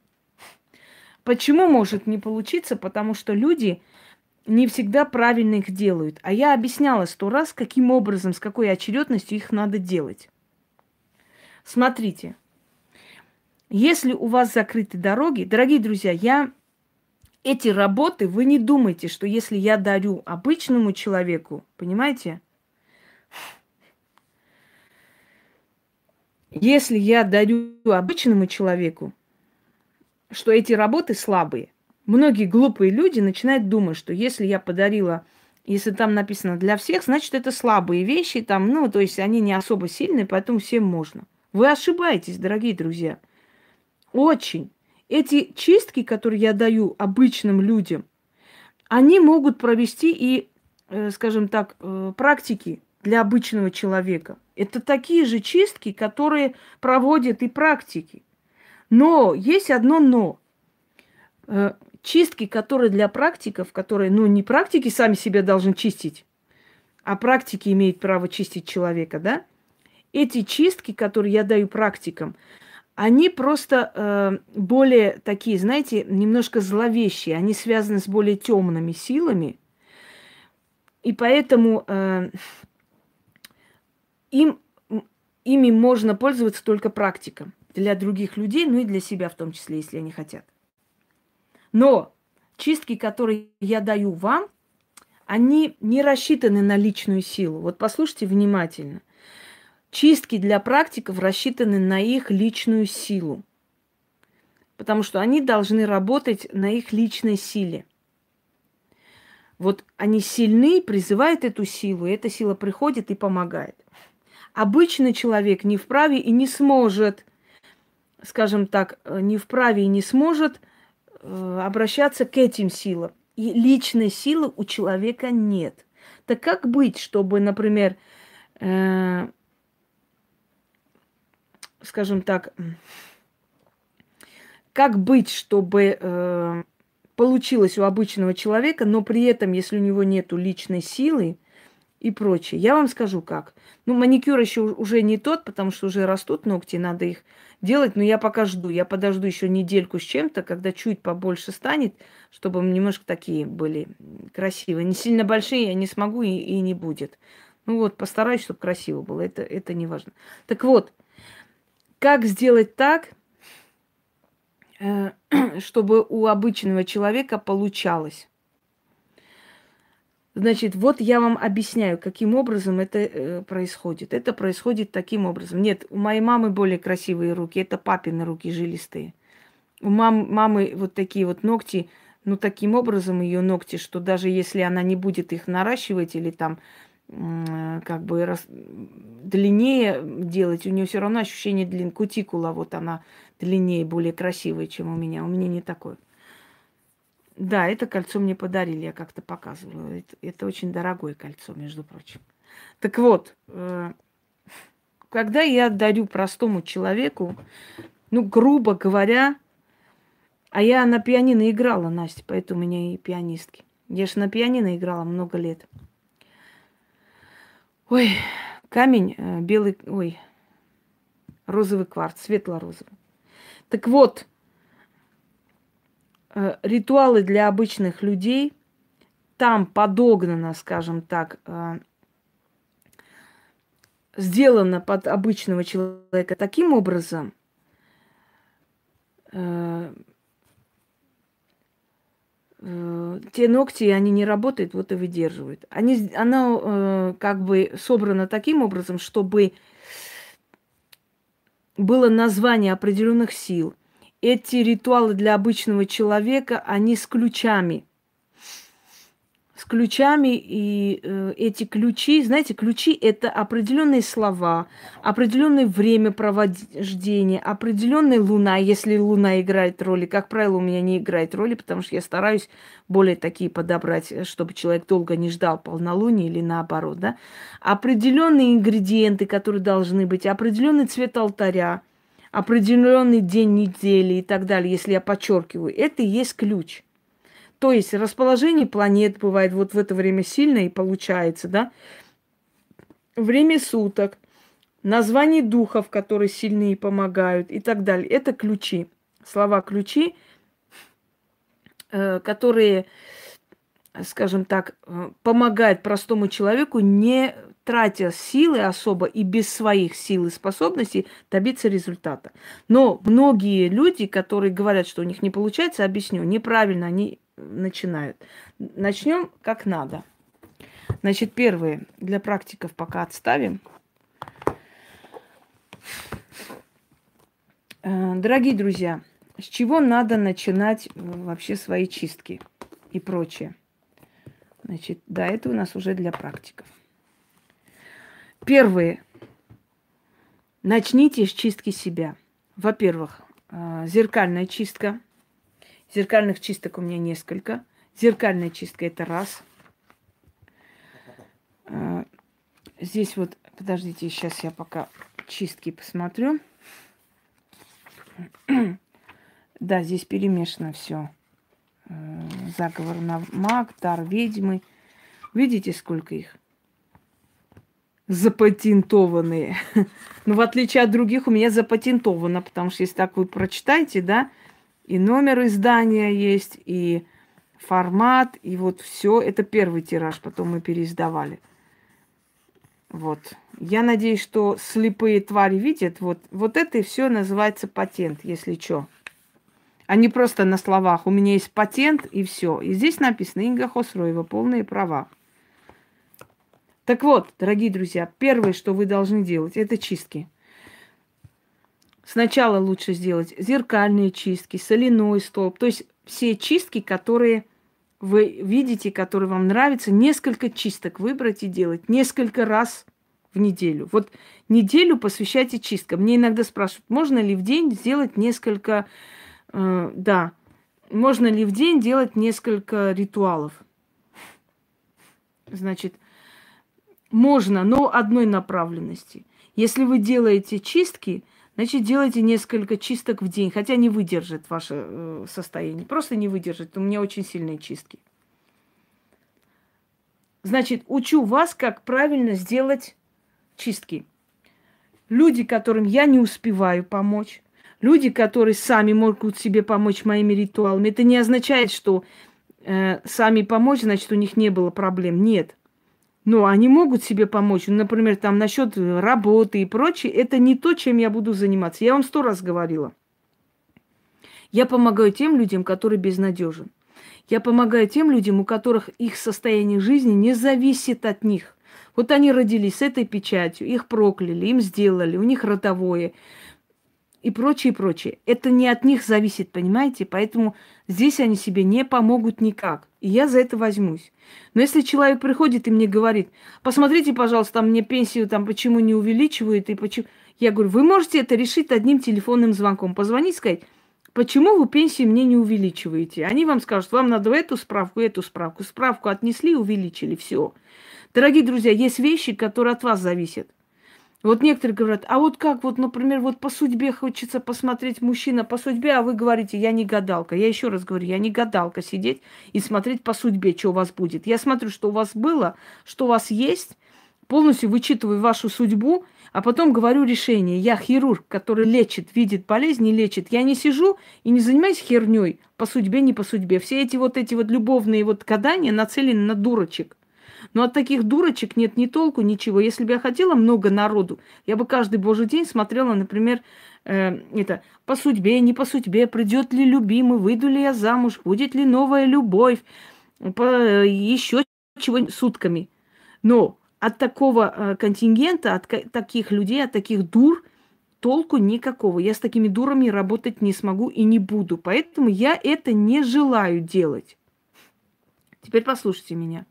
Почему может не получиться? Потому что люди не всегда правильно их делают. А я объясняла сто раз, каким образом, с какой очередностью их надо делать. Смотрите, если у вас закрыты дороги, дорогие друзья, я эти работы, вы не думайте, что если я дарю обычному человеку, понимаете? Если я дарю обычному человеку, что эти работы слабые. Многие глупые люди начинают думать, что если я подарила, если там написано для всех, значит это слабые вещи, там, ну, то есть они не особо сильные, поэтому всем можно. Вы ошибаетесь, дорогие друзья. Очень. Эти чистки, которые я даю обычным людям, они могут провести и, э, скажем так, э, практики для обычного человека. Это такие же чистки, которые проводят и практики. Но есть одно но. Э, чистки, которые для практиков, которые, ну, не практики сами себя должны чистить, а практики имеют право чистить человека, да? эти чистки, которые я даю практикам, они просто э, более такие, знаете, немножко зловещие. Они связаны с более темными силами. И поэтому э, им, ими можно пользоваться только практикам для других людей, ну и для себя в том числе, если они хотят. Но чистки, которые я даю вам, они не рассчитаны на личную силу. Вот послушайте внимательно. Чистки для практиков рассчитаны на их личную силу, потому что они должны работать на их личной силе. Вот они сильны, призывают эту силу, и эта сила приходит и помогает. Обычный человек не вправе и не сможет, скажем так, не вправе и не сможет э, обращаться к этим силам. И личной силы у человека нет. Так как быть, чтобы, например, э, скажем так, как быть, чтобы э, получилось у обычного человека, но при этом, если у него нет личной силы и прочее. Я вам скажу как. Ну, маникюр еще уже не тот, потому что уже растут ногти, надо их делать, но я пока жду. Я подожду еще недельку с чем-то, когда чуть побольше станет, чтобы немножко такие были красивые. Не сильно большие я не смогу и, и не будет. Ну вот, постараюсь, чтобы красиво было. Это, это не важно. Так вот, как сделать так, э, чтобы у обычного человека получалось? Значит, вот я вам объясняю, каким образом это э, происходит. Это происходит таким образом. Нет, у моей мамы более красивые руки, это папины руки жилистые. У мам, мамы вот такие вот ногти, ну таким образом ее ногти, что даже если она не будет их наращивать или там Э, как бы рас... длиннее делать, у нее все равно ощущение длин кутикула, вот она длиннее, более красивая, чем у меня. У меня не такое. Да, это кольцо мне подарили, я как-то показывала. Это, это очень дорогое кольцо, между прочим. Так вот, э, когда я дарю простому человеку, ну, грубо говоря, а я на пианино играла, Настя, поэтому у меня и пианистки. Я же на пианино играла много лет. Ой, камень э, белый, ой, розовый кварц, светло-розовый. Так вот, ритуалы для обычных людей, там подогнано, скажем так, э, сделано под обычного человека таким образом, э, те ногти, они не работают, вот и выдерживают. Они, оно э, как бы собрано таким образом, чтобы было название определенных сил. Эти ритуалы для обычного человека, они с ключами – с ключами, и э, эти ключи, знаете, ключи это определенные слова, определенное время провождения, определенная луна, если луна играет роли. Как правило, у меня не играет роли, потому что я стараюсь более такие подобрать, э, чтобы человек долго не ждал полнолуния или наоборот, да. Определенные ингредиенты, которые должны быть, определенный цвет алтаря, определенный день недели и так далее, если я подчеркиваю, это и есть ключ. То есть расположение планет бывает вот в это время сильное и получается, да? Время суток, название духов, которые сильные помогают и так далее. Это ключи. Слова ключи, э, которые, скажем так, э, помогают простому человеку не тратя силы особо и без своих сил и способностей добиться результата. Но многие люди, которые говорят, что у них не получается, объясню, неправильно они начинают. Начнем как надо. Значит, первое, для практиков пока отставим. Э, дорогие друзья, с чего надо начинать вообще свои чистки и прочее? Значит, да, это у нас уже для практиков. Первые. Начните с чистки себя. Во-первых, э, зеркальная чистка. Зеркальных чисток у меня несколько. Зеркальная чистка это раз. Э, здесь вот, подождите, сейчас я пока чистки посмотрю. Да, здесь перемешано все. Э, заговор на маг, дар ведьмы. Видите, сколько их? Запатентованные. Но в отличие от других у меня запатентовано, потому что если так вы прочитаете, да, и номер издания есть, и формат, и вот все. Это первый тираж, потом мы переиздавали. Вот. Я надеюсь, что слепые твари видят. Вот, вот это и все называется патент, если что. А не просто на словах. У меня есть патент и все. И здесь написано Инга Хосроева, полные права. Так вот, дорогие друзья, первое, что вы должны делать, это чистки. Сначала лучше сделать зеркальные чистки, соляной столб, то есть все чистки, которые вы видите, которые вам нравятся, несколько чисток выбрать и делать несколько раз в неделю. Вот неделю посвящайте чисткам. Мне иногда спрашивают, можно ли в день сделать несколько, э, да, можно ли в день делать несколько ритуалов. Значит, можно, но одной направленности. Если вы делаете чистки, значит, делайте несколько чисток в день, хотя не выдержит ваше э, состояние. Просто не выдержит. У меня очень сильные чистки. Значит, учу вас, как правильно сделать чистки. Люди, которым я не успеваю помочь, люди, которые сами могут себе помочь моими ритуалами, это не означает, что э, сами помочь, значит, у них не было проблем. Нет. Но они могут себе помочь. Ну, например, там насчет работы и прочее, это не то, чем я буду заниматься. Я вам сто раз говорила. Я помогаю тем людям, которые безнадежен. Я помогаю тем людям, у которых их состояние жизни не зависит от них. Вот они родились с этой печатью, их прокляли, им сделали, у них родовое и прочее, прочее. Это не от них зависит, понимаете? Поэтому здесь они себе не помогут никак. И я за это возьмусь. Но если человек приходит и мне говорит, посмотрите, пожалуйста, там мне пенсию там почему не увеличивают и почему... Я говорю, вы можете это решить одним телефонным звонком. Позвонить, сказать, почему вы пенсию мне не увеличиваете? Они вам скажут, вам надо эту справку, эту справку. Справку отнесли, увеличили, все. Дорогие друзья, есть вещи, которые от вас зависят. Вот некоторые говорят, а вот как, вот, например, вот по судьбе хочется посмотреть мужчина по судьбе, а вы говорите, я не гадалка. Я еще раз говорю, я не гадалка сидеть и смотреть по судьбе, что у вас будет. Я смотрю, что у вас было, что у вас есть, полностью вычитываю вашу судьбу, а потом говорю решение. Я хирург, который лечит, видит болезнь и лечит. Я не сижу и не занимаюсь херней по судьбе, не по судьбе. Все эти вот эти вот любовные вот гадания нацелены на дурочек. Но от таких дурочек нет ни толку, ничего. Если бы я хотела много народу, я бы каждый божий день смотрела, например, э, это по судьбе, не по судьбе, придет ли любимый, выйду ли я замуж, будет ли новая любовь, по, э, еще чего сутками. Но от такого э, контингента, от таких людей, от таких дур толку никакого. Я с такими дурами работать не смогу и не буду. Поэтому я это не желаю делать. Теперь послушайте меня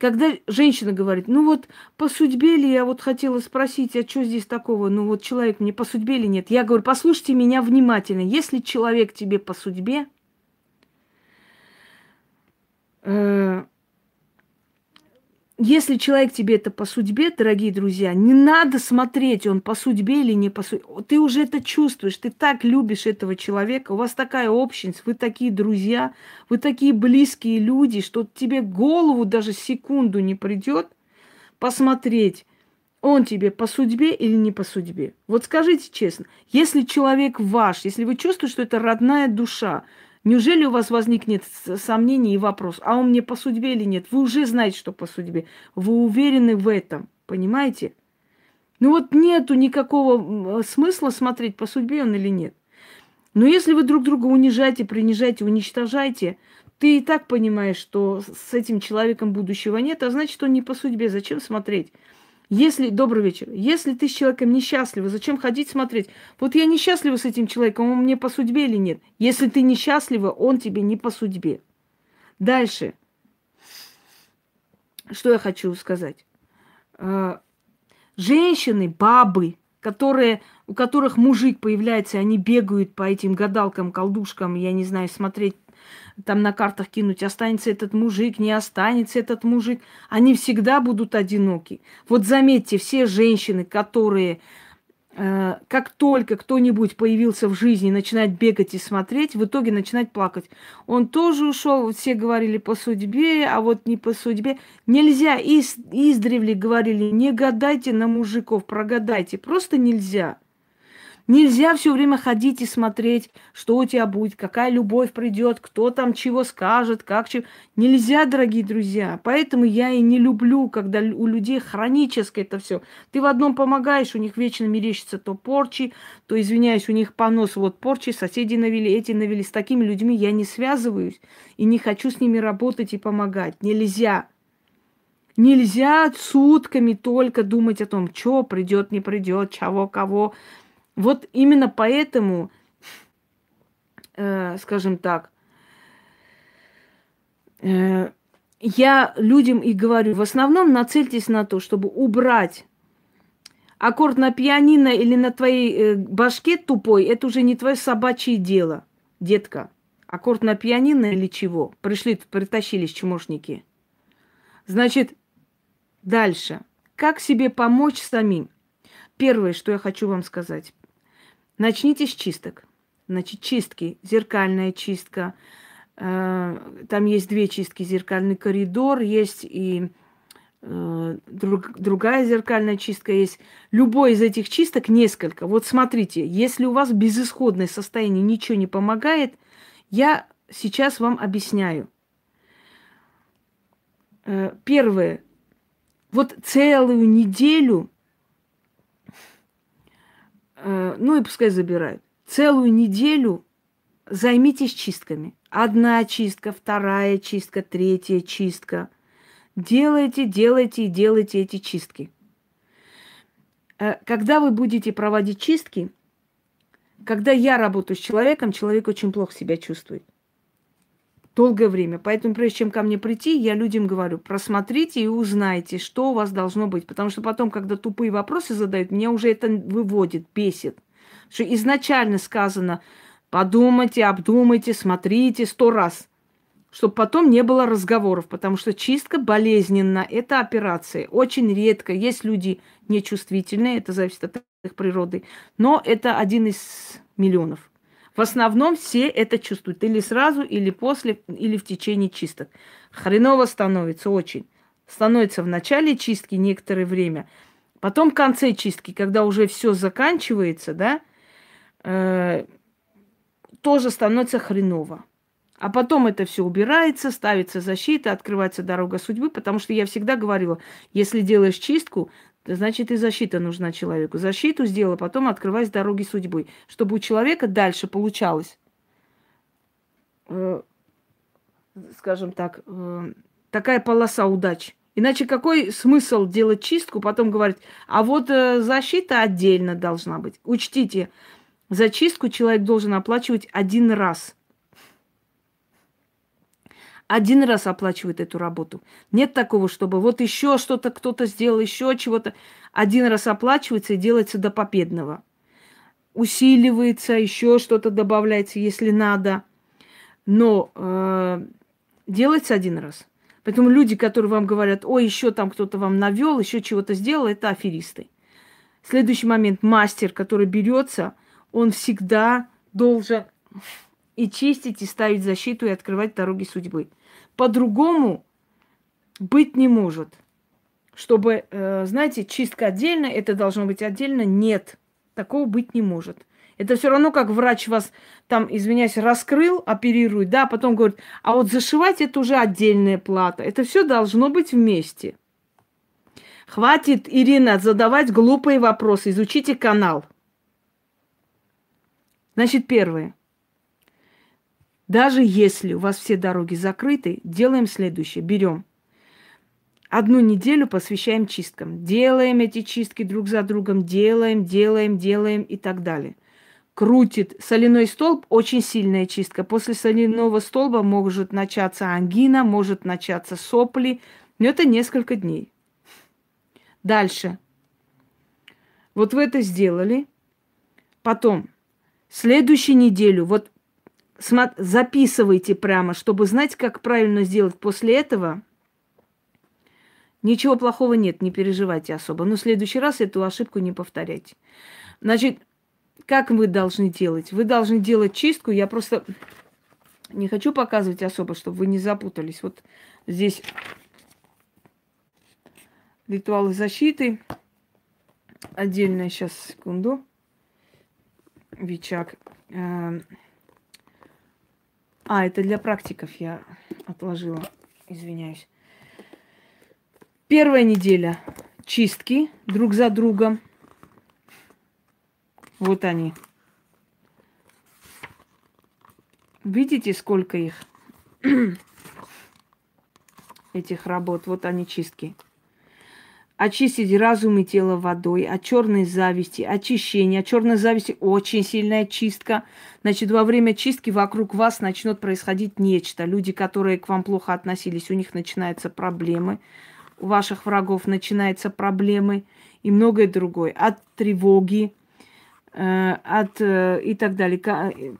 когда женщина говорит, ну вот по судьбе ли я вот хотела спросить, а что здесь такого, ну вот человек мне по судьбе или нет, я говорю, послушайте меня внимательно, если человек тебе по судьбе, э, если человек тебе это по судьбе, дорогие друзья, не надо смотреть, он по судьбе или не по судьбе. Ты уже это чувствуешь, ты так любишь этого человека, у вас такая общность, вы такие друзья, вы такие близкие люди, что тебе голову даже секунду не придет посмотреть, он тебе по судьбе или не по судьбе. Вот скажите честно, если человек ваш, если вы чувствуете, что это родная душа, Неужели у вас возникнет сомнение и вопрос, а он мне по судьбе или нет? Вы уже знаете, что по судьбе. Вы уверены в этом, понимаете? Ну вот нету никакого смысла смотреть, по судьбе он или нет. Но если вы друг друга унижаете, принижаете, уничтожаете, ты и так понимаешь, что с этим человеком будущего нет, а значит, он не по судьбе. Зачем смотреть? Если, добрый вечер, если ты с человеком несчастлива, зачем ходить смотреть? Вот я несчастлива с этим человеком, он мне по судьбе или нет? Если ты несчастлива, он тебе не по судьбе. Дальше. Что я хочу сказать? А, женщины, бабы, которые, у которых мужик появляется, они бегают по этим гадалкам, колдушкам, я не знаю, смотреть там на картах кинуть, останется этот мужик, не останется этот мужик, они всегда будут одиноки. Вот заметьте, все женщины, которые э, как только кто-нибудь появился в жизни, начинает бегать и смотреть, в итоге начинать плакать. Он тоже ушел, все говорили по судьбе, а вот не по судьбе. Нельзя, из, издревле говорили, не гадайте на мужиков, прогадайте, просто нельзя. Нельзя все время ходить и смотреть, что у тебя будет, какая любовь придет, кто там чего скажет, как чего. Нельзя, дорогие друзья. Поэтому я и не люблю, когда у людей хроническое это все. Ты в одном помогаешь, у них вечно мерещится то порчи, то, извиняюсь, у них понос, вот порчи, соседи навели, эти навели. С такими людьми я не связываюсь и не хочу с ними работать и помогать. Нельзя. Нельзя сутками только думать о том, что придет, не придет, чего, кого. Вот именно поэтому, э, скажем так, э, я людям и говорю, в основном нацельтесь на то, чтобы убрать аккорд на пианино или на твоей э, башке тупой, это уже не твое собачье дело, детка. Аккорд на пианино или чего? Пришли, притащились чмошники. Значит, дальше. Как себе помочь самим? Первое, что я хочу вам сказать. Начните с чисток. Значит, чистки, зеркальная чистка. Э, там есть две чистки, зеркальный коридор, есть и э, друг, другая зеркальная чистка есть. Любой из этих чисток несколько. Вот смотрите, если у вас безысходное состояние, ничего не помогает, я сейчас вам объясняю. Э, первое. Вот целую неделю ну и пускай забирают. Целую неделю займитесь чистками. Одна чистка, вторая чистка, третья чистка. Делайте, делайте и делайте эти чистки. Э, когда вы будете проводить чистки, когда я работаю с человеком, человек очень плохо себя чувствует долгое время. Поэтому, прежде чем ко мне прийти, я людям говорю, просмотрите и узнайте, что у вас должно быть. Потому что потом, когда тупые вопросы задают, меня уже это выводит, бесит. Что изначально сказано, подумайте, обдумайте, смотрите сто раз. Чтобы потом не было разговоров, потому что чистка болезненна, это операция. Очень редко. Есть люди нечувствительные, это зависит от их природы. Но это один из миллионов. В основном все это чувствуют. Или сразу, или после, или в течение чисток. Хреново становится очень. Становится в начале чистки некоторое время. Потом в конце чистки, когда уже все заканчивается, да, э, тоже становится хреново. А потом это все убирается, ставится защита, открывается дорога судьбы, потому что я всегда говорила, если делаешь чистку, Значит, и защита нужна человеку. Защиту сделала, потом открывать дороги судьбы, чтобы у человека дальше получалось, э, скажем так, э, такая полоса удач. Иначе какой смысл делать чистку, потом говорить, а вот э, защита отдельно должна быть. Учтите, за чистку человек должен оплачивать один раз – один раз оплачивает эту работу. Нет такого, чтобы вот еще что-то кто-то сделал, еще чего-то. Один раз оплачивается и делается до победного. Усиливается, еще что-то добавляется, если надо. Но э, делается один раз. Поэтому люди, которые вам говорят, ой, еще там кто-то вам навел, еще чего-то сделал, это аферисты. Следующий момент. Мастер, который берется, он всегда должен и чистить, и ставить защиту, и открывать дороги судьбы. По-другому быть не может. Чтобы, э, знаете, чистка отдельно, это должно быть отдельно. Нет, такого быть не может. Это все равно, как врач вас там, извиняюсь, раскрыл, оперирует, да, а потом говорит, а вот зашивать это уже отдельная плата. Это все должно быть вместе. Хватит, Ирина, задавать глупые вопросы. Изучите канал. Значит, первое. Даже если у вас все дороги закрыты, делаем следующее. Берем одну неделю посвящаем чисткам. Делаем эти чистки друг за другом, делаем, делаем, делаем и так далее. Крутит соляной столб, очень сильная чистка. После соляного столба может начаться ангина, может начаться сопли, но это несколько дней. Дальше. Вот вы это сделали. Потом, следующую неделю, вот записывайте прямо, чтобы знать, как правильно сделать после этого. Ничего плохого нет, не переживайте особо. Но в следующий раз эту ошибку не повторяйте. Значит, как вы должны делать? Вы должны делать чистку. Я просто не хочу показывать особо, чтобы вы не запутались. Вот здесь ритуалы защиты. Отдельно сейчас, секунду. Вичак. А, это для практиков я отложила. Извиняюсь. Первая неделя чистки друг за другом. Вот они. Видите, сколько их? Этих работ. Вот они чистки очистить разум и тело водой, от черной зависти, очищение. От черной зависти очень сильная чистка. Значит, во время чистки вокруг вас начнет происходить нечто. Люди, которые к вам плохо относились, у них начинаются проблемы. У ваших врагов начинаются проблемы и многое другое. От тревоги, э, от э, и так далее.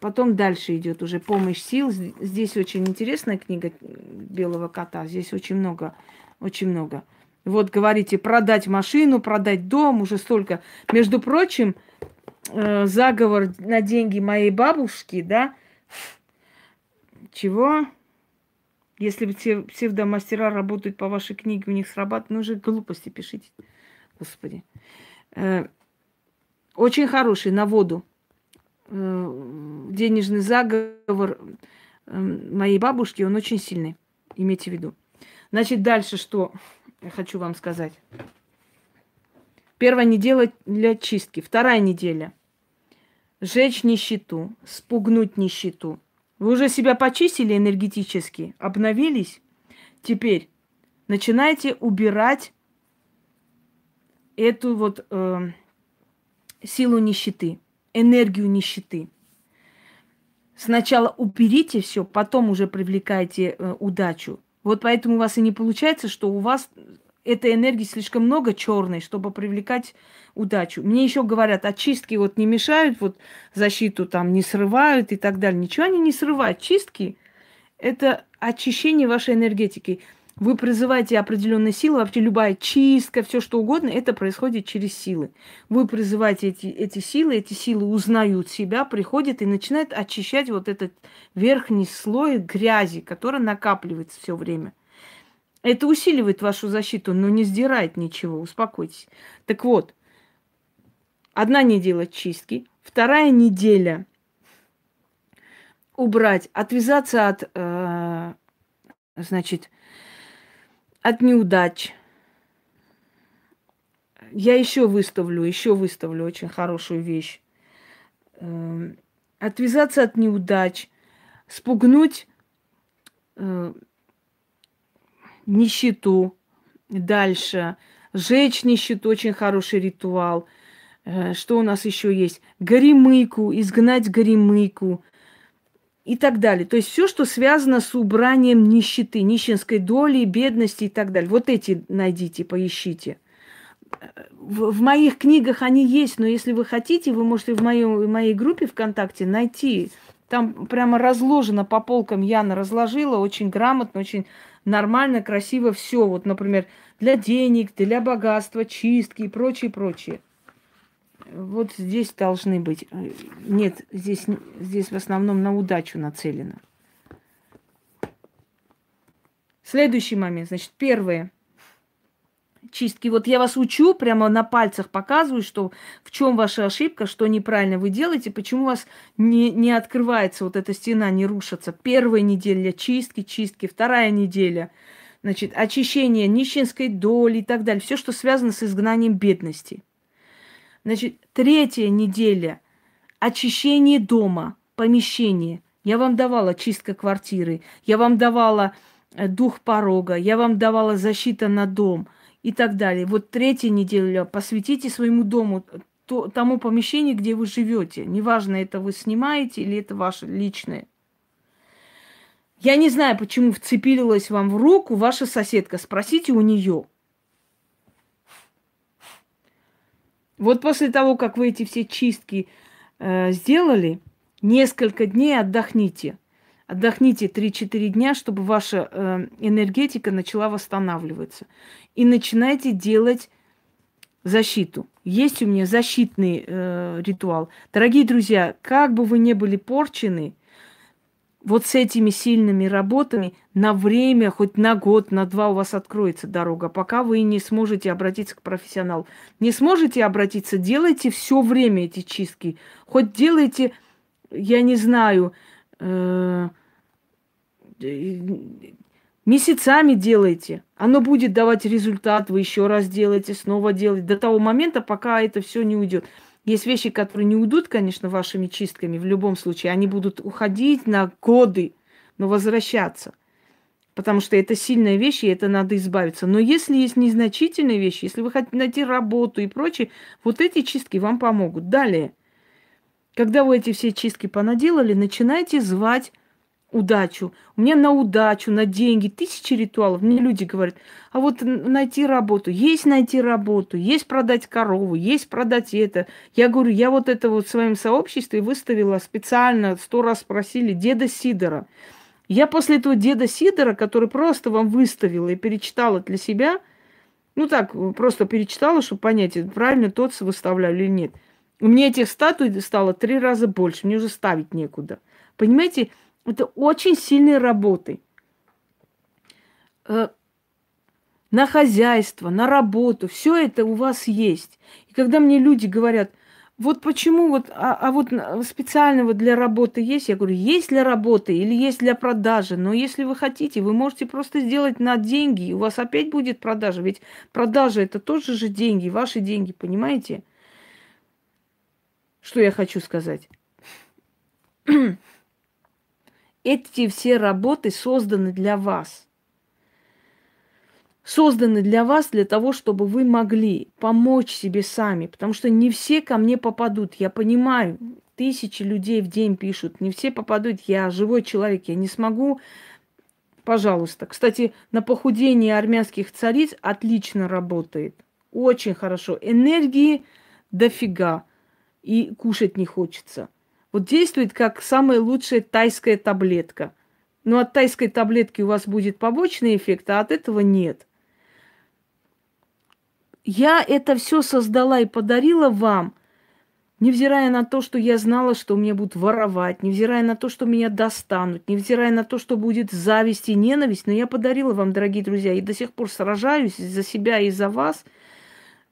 Потом дальше идет уже помощь сил. Здесь очень интересная книга Белого кота. Здесь очень много, очень много. Вот говорите, продать машину, продать дом, уже столько. Между прочим, э, заговор на деньги моей бабушки, да, чего? Если все псевдомастера работают по вашей книге, у них срабатывает, ну же глупости пишите. Господи. Э, очень хороший на воду. Э, денежный заговор моей бабушки, он очень сильный. Имейте в виду. Значит, дальше что? Я хочу вам сказать. Первая неделя для чистки. Вторая неделя. Сжечь нищету, спугнуть нищету. Вы уже себя почистили энергетически, обновились. Теперь начинайте убирать эту вот э, силу нищеты, энергию нищеты. Сначала уберите все, потом уже привлекайте э, удачу. Вот поэтому у вас и не получается, что у вас этой энергии слишком много черной, чтобы привлекать удачу. Мне еще говорят, очистки вот не мешают, вот защиту там не срывают и так далее. Ничего они не срывают. Чистки – это очищение вашей энергетики. Вы призываете определенные силы, вообще любая чистка, все что угодно, это происходит через силы. Вы призываете эти, эти силы, эти силы узнают себя, приходят и начинают очищать вот этот верхний слой грязи, который накапливается все время. Это усиливает вашу защиту, но не сдирает ничего, успокойтесь. Так вот, одна неделя чистки, вторая неделя убрать, отвязаться от, э, значит, от неудач. Я еще выставлю, еще выставлю очень хорошую вещь. Эм, отвязаться от неудач, спугнуть э, нищету. Дальше. Сжечь нищету, очень хороший ритуал. Э, что у нас еще есть? Горемыку, изгнать горемыку и так далее. То есть все, что связано с убранием нищеты, нищенской доли, бедности и так далее. Вот эти найдите, поищите. В, в моих книгах они есть, но если вы хотите, вы можете в, моем, в моей группе ВКонтакте найти. Там прямо разложено по полкам, Яна разложила, очень грамотно, очень нормально, красиво все. Вот, например, для денег, для богатства, чистки и прочее, прочее. Вот здесь должны быть. Нет, здесь, здесь в основном на удачу нацелено. Следующий момент. Значит, первое. Чистки. Вот я вас учу, прямо на пальцах показываю, что в чем ваша ошибка, что неправильно вы делаете, почему у вас не, не открывается вот эта стена, не рушится. Первая неделя чистки, чистки, вторая неделя – значит, очищение нищенской доли и так далее. Все, что связано с изгнанием бедности. Значит, третья неделя – очищение дома, помещение. Я вам давала чистка квартиры, я вам давала э, дух порога, я вам давала защита на дом и так далее. Вот третья неделя посвятите своему дому, тому помещению, где вы живете. Неважно, это вы снимаете или это ваше личное. Я не знаю, почему вцепилась вам в руку ваша соседка. Спросите у нее. Вот после того, как вы эти все чистки э, сделали, несколько дней отдохните. Отдохните 3-4 дня, чтобы ваша э, энергетика начала восстанавливаться. И начинайте делать защиту. Есть у меня защитный э, ритуал. Дорогие друзья, как бы вы ни были порчены, вот с этими сильными работами на время, хоть на год, на два у вас откроется дорога, пока вы не сможете обратиться к профессионалу. Не сможете обратиться, делайте все время эти чистки. Хоть делайте, я не знаю, э, месяцами делайте. Оно будет давать результат, вы еще раз делаете, снова делаете, до того момента, пока это все не уйдет. Есть вещи, которые не уйдут, конечно, вашими чистками в любом случае. Они будут уходить на годы, но возвращаться. Потому что это сильная вещь, и это надо избавиться. Но если есть незначительные вещи, если вы хотите найти работу и прочее, вот эти чистки вам помогут. Далее, когда вы эти все чистки понаделали, начинайте звать удачу. У меня на удачу, на деньги, тысячи ритуалов. Мне люди говорят, а вот найти работу, есть найти работу, есть продать корову, есть продать это. Я говорю, я вот это вот в своем сообществе выставила специально, сто раз спросили, деда Сидора. Я после этого деда Сидора, который просто вам выставила и перечитала для себя, ну так, просто перечитала, чтобы понять, правильно тот выставляю или нет. У меня этих статуй стало три раза больше, мне уже ставить некуда. Понимаете, это очень сильные работы. Э, на хозяйство, на работу, все это у вас есть. И когда мне люди говорят, вот почему вот, а, а вот специального для работы есть? Я говорю, есть для работы или есть для продажи. Но если вы хотите, вы можете просто сделать на деньги, и у вас опять будет продажа. Ведь продажа это тоже же деньги, ваши деньги, понимаете? Что я хочу сказать? Эти все работы созданы для вас. Созданы для вас, для того, чтобы вы могли помочь себе сами. Потому что не все ко мне попадут. Я понимаю, тысячи людей в день пишут. Не все попадут. Я живой человек. Я не смогу Пожалуйста. Кстати, на похудение армянских цариц отлично работает. Очень хорошо. Энергии дофига. И кушать не хочется вот действует как самая лучшая тайская таблетка. Но от тайской таблетки у вас будет побочный эффект, а от этого нет. Я это все создала и подарила вам, невзирая на то, что я знала, что меня будут воровать, невзирая на то, что меня достанут, невзирая на то, что будет зависть и ненависть, но я подарила вам, дорогие друзья, и до сих пор сражаюсь за себя и за вас –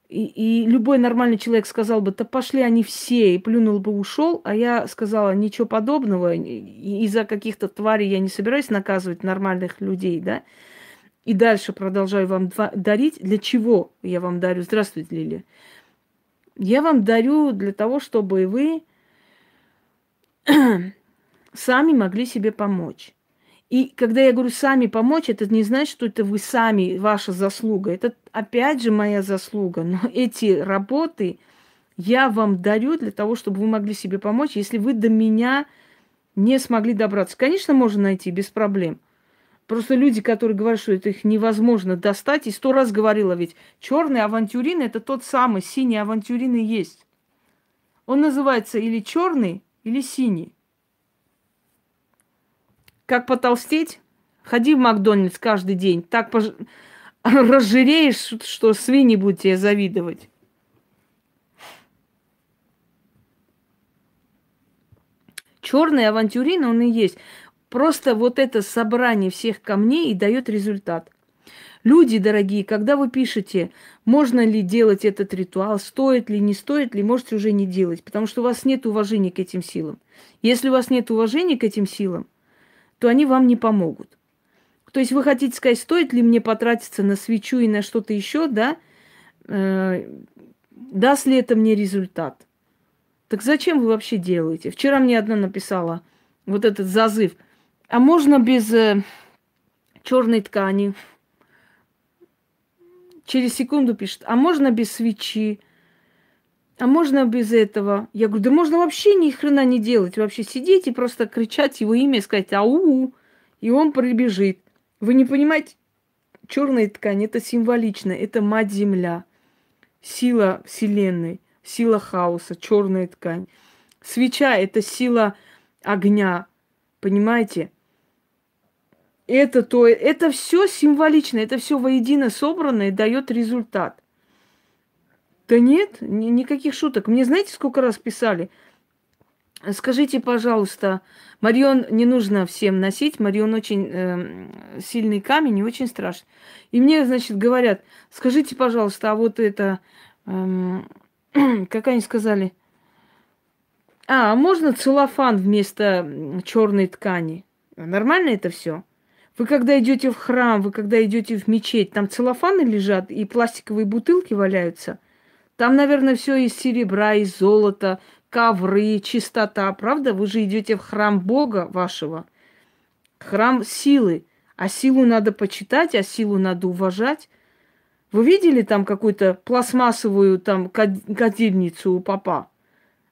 и, и любой нормальный человек сказал бы, да пошли они все, и плюнул бы, ушел. А я сказала, ничего подобного, из-за каких-то тварей я не собираюсь наказывать нормальных людей, да. И дальше продолжаю вам дарить. Для чего я вам дарю? Здравствуйте, Лилия. Я вам дарю для того, чтобы вы сами могли себе помочь. И когда я говорю сами помочь, это не значит, что это вы сами, ваша заслуга. Это опять же моя заслуга. Но эти работы я вам дарю для того, чтобы вы могли себе помочь, если вы до меня не смогли добраться. Конечно, можно найти без проблем. Просто люди, которые говорят, что это их невозможно достать, и сто раз говорила, ведь черный авантюрин это тот самый, синий авантюрин и есть. Он называется или черный, или синий. Как потолстеть? Ходи в Макдональдс каждый день. Так пож... разжиреешь, что свиньи будут тебе завидовать. Черный авантюрин, он и есть. Просто вот это собрание всех камней и дает результат. Люди дорогие, когда вы пишете, можно ли делать этот ритуал, стоит ли, не стоит ли, можете уже не делать, потому что у вас нет уважения к этим силам. Если у вас нет уважения к этим силам, то они вам не помогут. То есть вы хотите сказать, стоит ли мне потратиться на свечу и на что-то еще, да? Э, даст ли это мне результат? Так зачем вы вообще делаете? Вчера мне одна написала вот этот зазыв. А можно без э, черной ткани? Через секунду пишет, а можно без свечи? А можно без этого? Я говорю, да можно вообще ни хрена не делать. Вообще сидеть и просто кричать его имя и сказать ау, и он прибежит. Вы не понимаете? Черная ткань это символично, это мать земля, сила вселенной, сила хаоса, черная ткань. Свеча это сила огня, понимаете? это то, это все символично, это все воедино собрано и дает результат. Да нет, ни, никаких шуток. Мне знаете, сколько раз писали? Скажите, пожалуйста, Марион не нужно всем носить, Марион очень э, сильный камень и очень страшный. И мне, значит, говорят, скажите, пожалуйста, а вот это, э, как они сказали, а, а можно целлофан вместо черной ткани? Нормально это все? Вы когда идете в храм, вы когда идете в мечеть, там целлофаны лежат и пластиковые бутылки валяются. Там, наверное, все из серебра, из золота, ковры, чистота, правда? Вы же идете в храм Бога вашего, храм силы. А силу надо почитать, а силу надо уважать. Вы видели там какую-то пластмассовую там кадильницу у папа?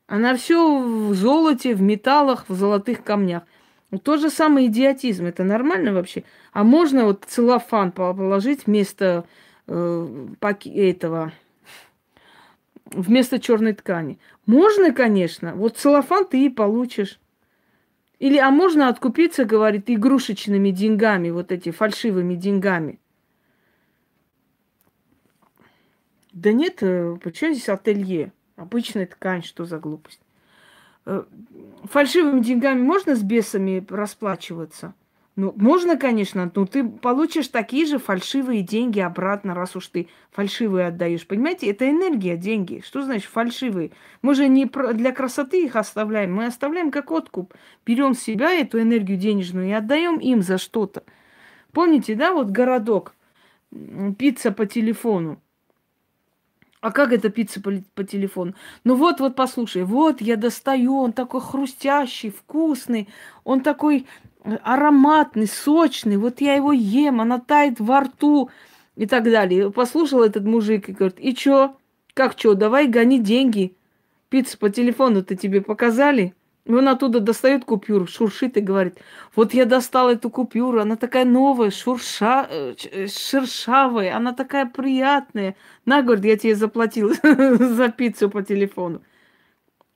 Она все в золоте, в металлах, в золотых камнях. Ну, тот же самый идиотизм. Это нормально вообще? А можно вот целлофан положить вместо э, этого, вместо черной ткани? Можно, конечно. Вот целлофан ты и получишь. Или, а можно откупиться, говорит, игрушечными деньгами, вот эти фальшивыми деньгами. Да нет, э, почему здесь ателье? Обычная ткань, что за глупость? Э, фальшивыми деньгами можно с бесами расплачиваться? Ну, можно, конечно, но ты получишь такие же фальшивые деньги обратно, раз уж ты фальшивые отдаешь. Понимаете, это энергия, деньги. Что значит фальшивые? Мы же не для красоты их оставляем, мы оставляем как откуп. Берем себя эту энергию денежную и отдаем им за что-то. Помните, да, вот городок, пицца по телефону. А как это пицца по, по телефону? Ну вот, вот послушай, вот я достаю, он такой хрустящий, вкусный, он такой ароматный, сочный, вот я его ем, она тает во рту и так далее. Послушал этот мужик и говорит, и чё? Как чё, давай гони деньги. Пиццу по телефону-то тебе показали? И он оттуда достает купюру, шуршит и говорит, вот я достал эту купюру, она такая новая, шурша, э, шершавая, она такая приятная. На, говорит, я тебе заплатил за пиццу по телефону.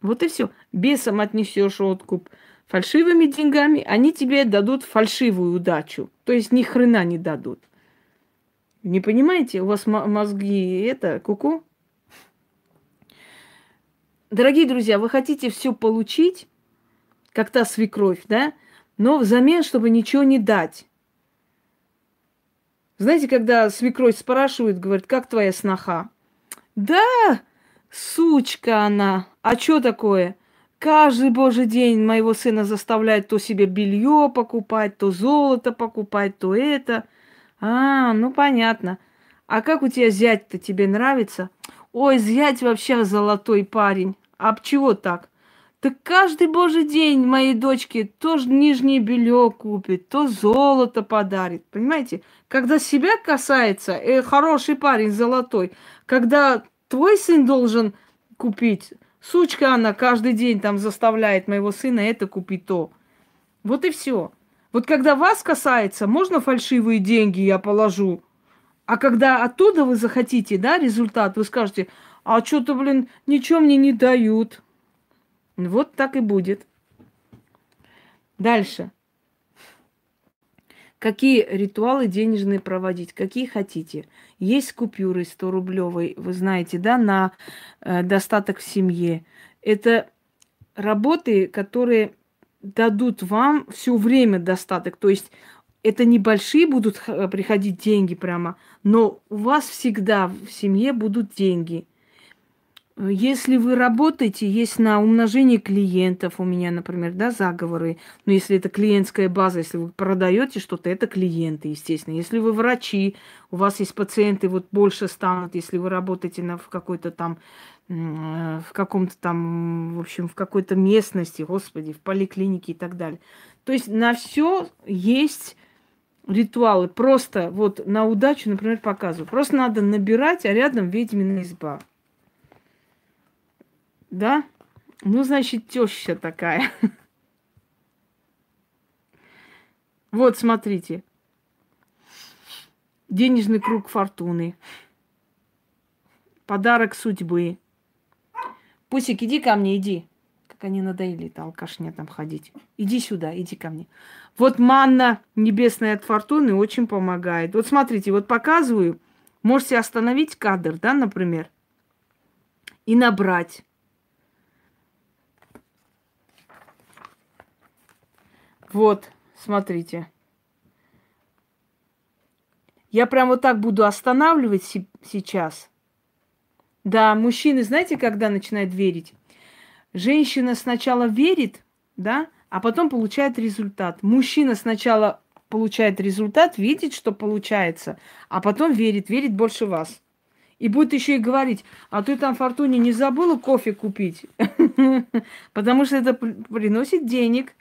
Вот и все. Бесом отнесешь откуп. Фальшивыми деньгами они тебе дадут фальшивую удачу. То есть ни хрена не дадут. Не понимаете? У вас мозги это, куку? -ку? Дорогие друзья, вы хотите все получить, как та свекровь, да, но взамен, чтобы ничего не дать. Знаете, когда свекровь спрашивает, говорит, как твоя сноха? Да, сучка она. А что такое? Каждый божий день моего сына заставляет то себе белье покупать, то золото покупать, то это. А, ну понятно. А как у тебя зять-то тебе нравится? Ой, зять вообще золотой парень. А чего так? Так каждый божий день моей дочке то нижнее белье купит, то золото подарит. Понимаете? Когда себя касается, э, хороший парень золотой, когда твой сын должен купить, сучка она каждый день там заставляет моего сына это купить то. Вот и все. Вот когда вас касается, можно фальшивые деньги я положу. А когда оттуда вы захотите, да, результат, вы скажете, а что-то, блин, ничего мне не дают. Вот так и будет. Дальше. Какие ритуалы денежные проводить, какие хотите. Есть купюры 100 рублевой, вы знаете, да, на э, достаток в семье. Это работы, которые дадут вам все время достаток. То есть это небольшие будут приходить деньги прямо, но у вас всегда в семье будут деньги. Если вы работаете, есть на умножение клиентов у меня, например, да, заговоры. Но если это клиентская база, если вы продаете что-то, это клиенты, естественно. Если вы врачи, у вас есть пациенты, вот больше станут, если вы работаете на, в какой-то там, в каком-то там, в общем, в какой-то местности, господи, в поликлинике и так далее. То есть на все есть ритуалы. Просто вот на удачу, например, показываю. Просто надо набирать, а рядом ведьмина изба. Да? Ну, значит, теща такая. Вот, смотрите. Денежный круг фортуны. Подарок судьбы. Пусик, иди ко мне, иди. Как они надоели-то, алкашня там ходить. Иди сюда, иди ко мне. Вот манна небесная от фортуны очень помогает. Вот смотрите, вот показываю. Можете остановить кадр, да, например, и набрать. Вот, смотрите. Я прям вот так буду останавливать сейчас. Да, мужчины, знаете, когда начинают верить? Женщина сначала верит, да, а потом получает результат. Мужчина сначала получает результат, видит, что получается, а потом верит, верит больше вас. И будет еще и говорить, а ты там Фортуне не забыла кофе купить? Потому что это приносит денег.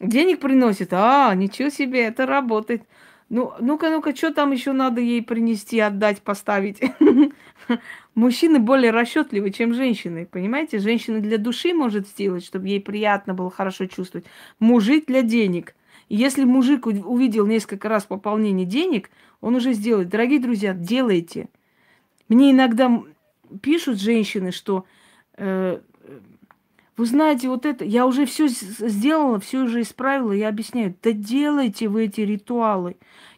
Денег приносит. А, ничего себе, это работает. Ну, ну-ка, ну-ка, что там еще надо ей принести, отдать, поставить? Мужчины более расчетливы, чем женщины, понимаете? Женщина для души может сделать, чтобы ей приятно было хорошо чувствовать. Мужик для денег. Если мужик увидел несколько раз пополнение денег, он уже сделает. Дорогие друзья, делайте. Мне иногда пишут женщины, что э, вы знаете, вот это, я уже все сделала, все уже исправила, я объясняю, да делайте вы эти ритуалы.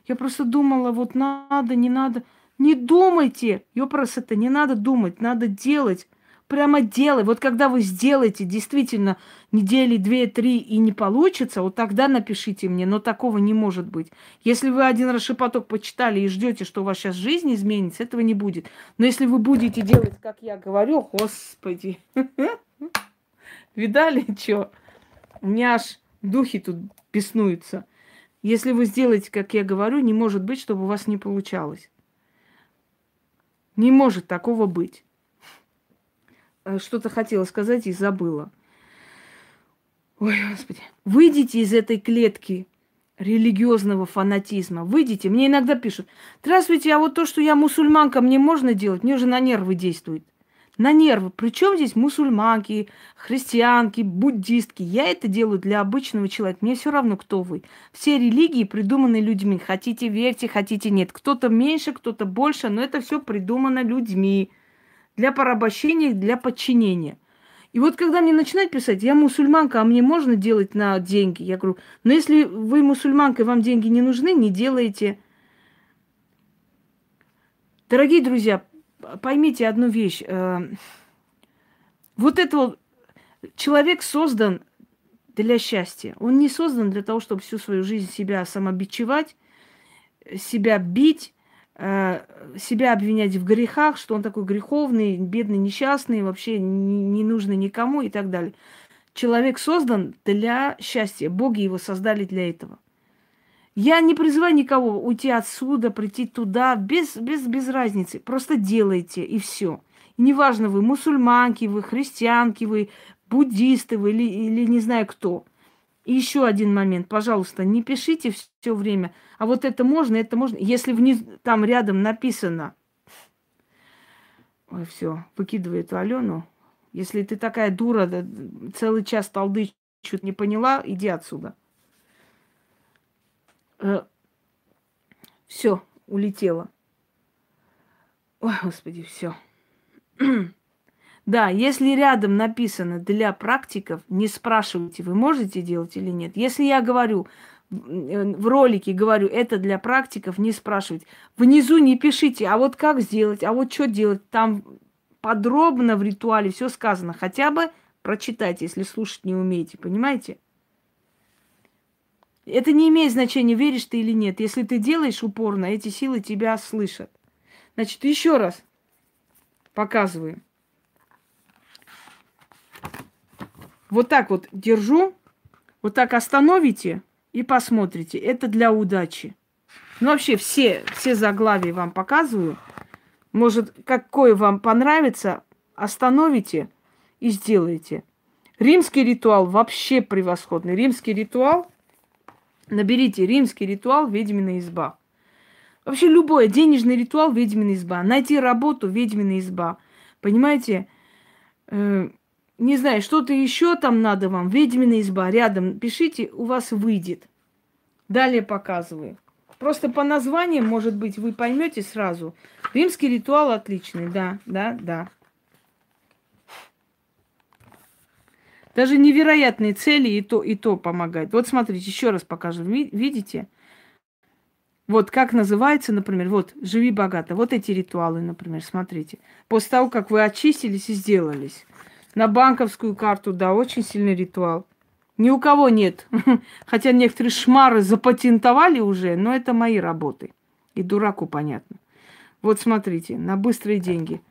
Я просто думала, вот надо, не надо. Не думайте, ёпрос это, не надо думать, надо делать. Прямо делай. Вот когда вы сделаете действительно недели две-три и не получится, вот тогда напишите мне, но такого не может быть. Если вы один раз шепоток почитали и ждете, что у вас сейчас жизнь изменится, этого не будет. Но если вы будете делать, как я говорю, господи, Видали, что? У меня аж духи тут беснуются. Если вы сделаете, как я говорю, не может быть, чтобы у вас не получалось. Не может такого быть. Э, что-то хотела сказать и забыла. Ой, Господи. Выйдите из этой клетки религиозного фанатизма. Выйдите. Мне иногда пишут, здравствуйте, а вот то, что я мусульманка, мне можно делать? Мне уже на нервы действует на нервы. Причем здесь мусульманки, христианки, буддистки. Я это делаю для обычного человека. Мне все равно, кто вы. Все религии придуманы людьми. Хотите верьте, хотите нет. Кто-то меньше, кто-то больше, но это все придумано людьми. Для порабощения, для подчинения. И вот когда мне начинают писать, я мусульманка, а мне можно делать на деньги? Я говорю, но если вы мусульманка и вам деньги не нужны, не делайте. Дорогие друзья, поймите одну вещь. Э, вот это человек создан для счастья. Он не создан для того, чтобы всю свою жизнь себя самобичевать, себя бить, э, себя обвинять в грехах, что он такой греховный, бедный, несчастный, вообще не нужный никому и так далее. Человек создан для счастья. Боги его создали для этого. Я не призываю никого уйти отсюда, прийти туда, без, без, без разницы. Просто делайте, и все. Неважно, вы мусульманки, вы христианки, вы буддисты, вы или, или не знаю кто. И еще один момент, пожалуйста, не пишите все время, а вот это можно, это можно. Если вниз, там рядом написано, ой, все, выкидывай эту Алену. Если ты такая дура, целый час толды чуть не поняла, иди отсюда. Э, все, улетело. Ой, господи, все. Да, если рядом написано для практиков, не спрашивайте, вы можете делать или нет. Если я говорю, в ролике говорю, это для практиков, не спрашивать. Внизу не пишите, а вот как сделать, а вот что делать. Там подробно в ритуале все сказано. Хотя бы прочитайте, если слушать не умеете, понимаете? Это не имеет значения, веришь ты или нет. Если ты делаешь упорно, эти силы тебя слышат. Значит, еще раз показываю. Вот так вот держу, вот так остановите и посмотрите. Это для удачи. Ну, вообще, все, все заглавия вам показываю. Может, какое вам понравится, остановите и сделайте. Римский ритуал вообще превосходный. Римский ритуал, наберите римский ритуал «Ведьмина изба». Вообще любой денежный ритуал «Ведьмина изба». Найти работу «Ведьмина изба». Понимаете? Э, не знаю, что-то еще там надо вам, ведьмина изба, рядом пишите, у вас выйдет. Далее показываю. Просто по названиям, может быть, вы поймете сразу. Римский ритуал отличный, да, да, да. Даже невероятные цели и то, и то помогает. Вот смотрите, еще раз покажу. Видите? Вот как называется, например, вот «Живи богато». Вот эти ритуалы, например, смотрите. После того, как вы очистились и сделались. На банковскую карту, да, очень сильный ритуал. Ни у кого нет. Хотя некоторые шмары запатентовали уже, но это мои работы. И дураку понятно. Вот смотрите, на быстрые деньги.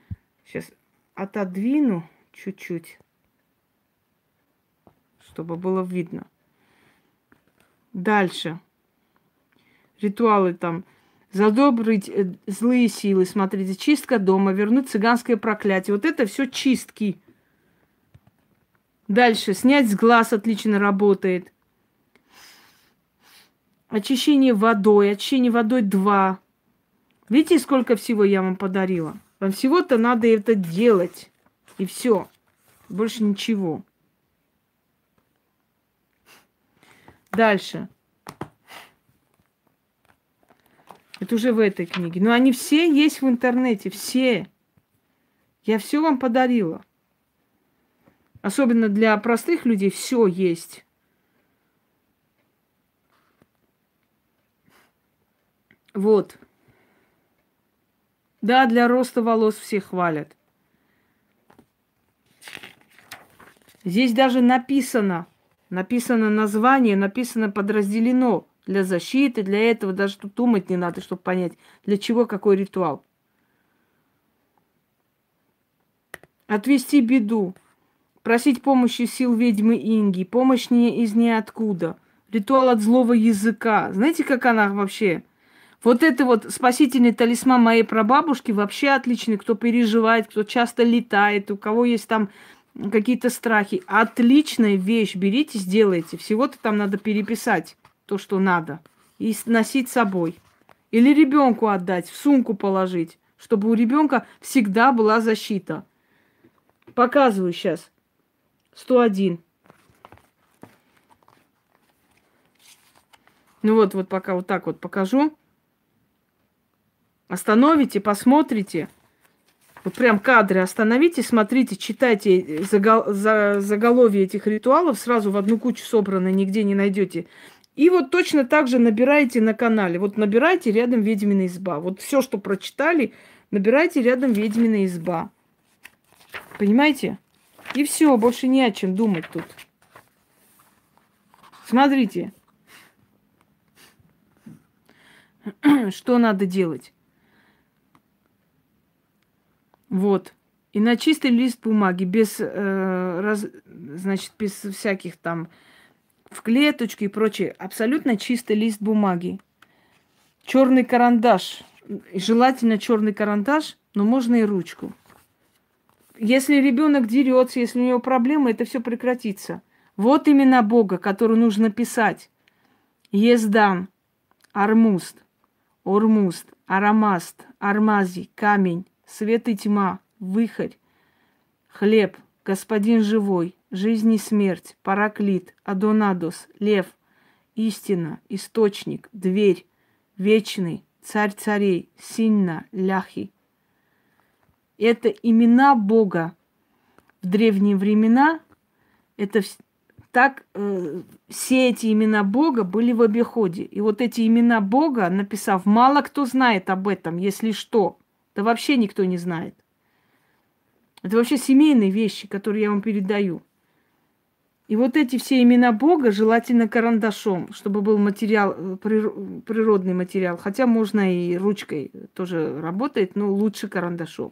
Сейчас отодвину чуть-чуть, чтобы было видно. Дальше. Ритуалы там. Задобрить э, злые силы, смотрите, чистка дома, вернуть цыганское проклятие. Вот это все чистки. Дальше. Снять с глаз отлично работает. Очищение водой. Очищение водой 2. Видите, сколько всего я вам подарила? Вам всего-то надо это делать. И все. Больше ничего. Дальше. Это уже в этой книге. Но они все есть в интернете. Все. Я все вам подарила. Особенно для простых людей все есть. Вот. Да, для роста волос все хвалят. Здесь даже написано, написано название, написано подразделено для защиты, для этого даже тут думать не надо, чтобы понять, для чего какой ритуал. Отвести беду. Просить помощи сил ведьмы Инги, помощь не из ниоткуда. Ритуал от злого языка. Знаете, как она вообще? Вот это вот спасительный талисман моей прабабушки вообще отличный. Кто переживает, кто часто летает, у кого есть там какие-то страхи. Отличная вещь. Берите, сделайте. Всего-то там надо переписать то, что надо. И носить с собой. Или ребенку отдать, в сумку положить, чтобы у ребенка всегда была защита. Показываю сейчас. 101. Ну вот, вот пока вот так вот покажу. Остановите, посмотрите. Вот прям кадры остановите, смотрите, читайте загол- за- заголовье этих ритуалов, сразу в одну кучу собраны, нигде не найдете. И вот точно так же набираете на канале. Вот набирайте рядом ведьмина изба. Вот все, что прочитали, набирайте рядом ведьмина изба. Понимаете? И все, больше не о чем думать тут. Смотрите, что надо делать. Вот. И на чистый лист бумаги, без, э, раз, значит, без всяких там в клеточке и прочее, абсолютно чистый лист бумаги. Черный карандаш. Желательно черный карандаш, но можно и ручку. Если ребенок дерется, если у него проблемы, это все прекратится. Вот именно Бога, который нужно писать. Ездан, Армуст, Ормуст, Арамаст, Армази, камень, свет и тьма, выхорь, хлеб, господин живой, жизнь и смерть, параклит, Адонадос, лев, истина, источник, дверь, вечный, царь царей, синна, ляхи – это имена Бога в древние времена. Это так э, все эти имена Бога были в обиходе. И вот эти имена Бога, написав, мало кто знает об этом, если что. Да вообще никто не знает. Это вообще семейные вещи, которые я вам передаю. И вот эти все имена Бога желательно карандашом, чтобы был материал, э, природный материал. Хотя можно и ручкой тоже работает, но лучше карандашом.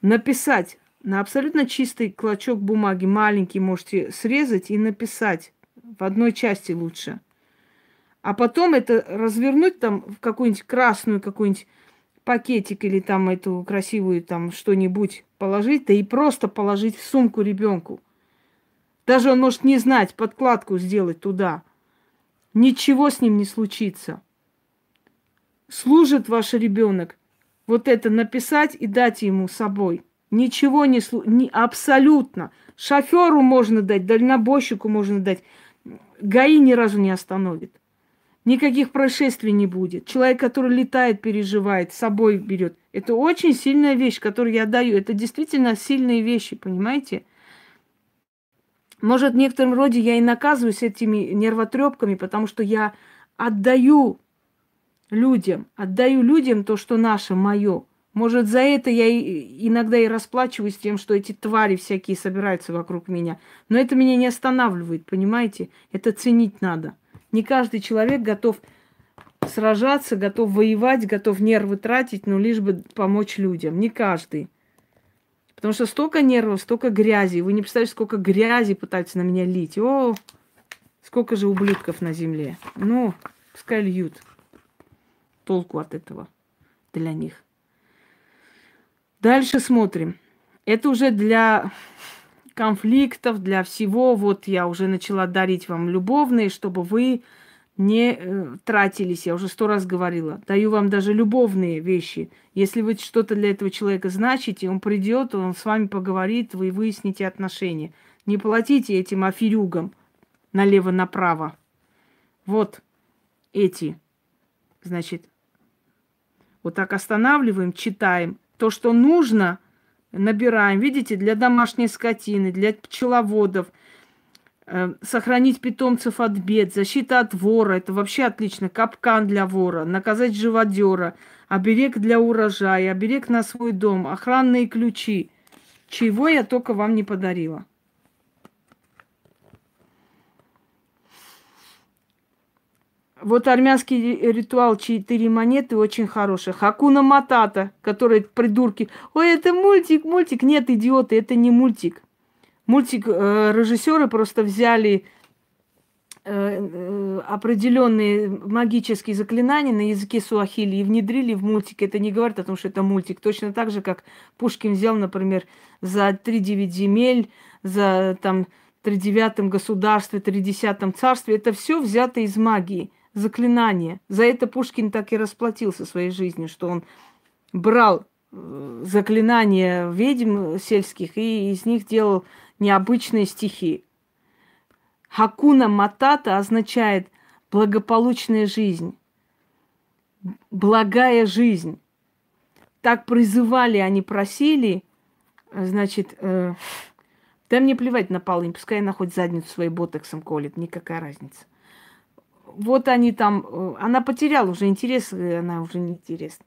Написать на абсолютно чистый клочок бумаги, маленький, можете срезать и написать. В одной части лучше. А потом это развернуть там в какую-нибудь красную, какую-нибудь пакетик или там эту красивую там что-нибудь положить, да и просто положить в сумку ребенку. Даже он может не знать, подкладку сделать туда. Ничего с ним не случится. Служит ваш ребенок. Вот это написать и дать ему собой. Ничего не служит. Не, абсолютно. Шоферу можно дать, дальнобойщику можно дать. ГАИ ни разу не остановит. Никаких происшествий не будет. Человек, который летает, переживает, с собой берет. Это очень сильная вещь, которую я даю. Это действительно сильные вещи, понимаете? Может, в некотором роде я и наказываюсь этими нервотрепками, потому что я отдаю людям, отдаю людям то, что наше, мое. Может, за это я и, иногда и расплачиваюсь тем, что эти твари всякие собираются вокруг меня. Но это меня не останавливает, понимаете? Это ценить надо. Не каждый человек готов сражаться, готов воевать, готов нервы тратить, но лишь бы помочь людям. Не каждый. Потому что столько нервов, столько грязи. Вы не представляете, сколько грязи пытаются на меня лить. О, сколько же ублюдков на земле. Ну, пускай льют. Толку от этого для них. Дальше смотрим. Это уже для конфликтов, для всего. Вот я уже начала дарить вам любовные, чтобы вы не э, тратились. Я уже сто раз говорила. Даю вам даже любовные вещи. Если вы что-то для этого человека значите, он придет, он с вами поговорит, вы выясните отношения. Не платите этим аферюгам налево-направо. Вот эти. Значит, вот так останавливаем, читаем. То, что нужно, набираем. Видите, для домашней скотины, для пчеловодов – Э, сохранить питомцев от бед, защита от вора, это вообще отлично, капкан для вора, наказать живодера, оберег для урожая, оберег на свой дом, охранные ключи. Чего я только вам не подарила. Вот армянский ритуал четыре монеты очень хороший. Хакуна Матата, который придурки. Ой, это мультик, мультик. Нет, идиоты, это не мультик. Мультик э, режиссеры просто взяли э, э, определенные магические заклинания на языке суахили и внедрили в мультик. Это не говорит о том, что это мультик. Точно так же, как Пушкин взял, например, за три девять земель, за там тридевятом государстве, тридесятом царстве. Это все взято из магии, заклинания. За это Пушкин так и расплатился своей жизнью, что он брал э, заклинания ведьм сельских и из них делал необычные стихи. Хакуна Матата означает благополучная жизнь, благая жизнь. Так призывали, они просили, значит, э, да мне плевать на полынь, пускай она хоть задницу своей ботоксом колет, никакая разница. Вот они там, э, она потеряла уже интерес, она уже не интересна.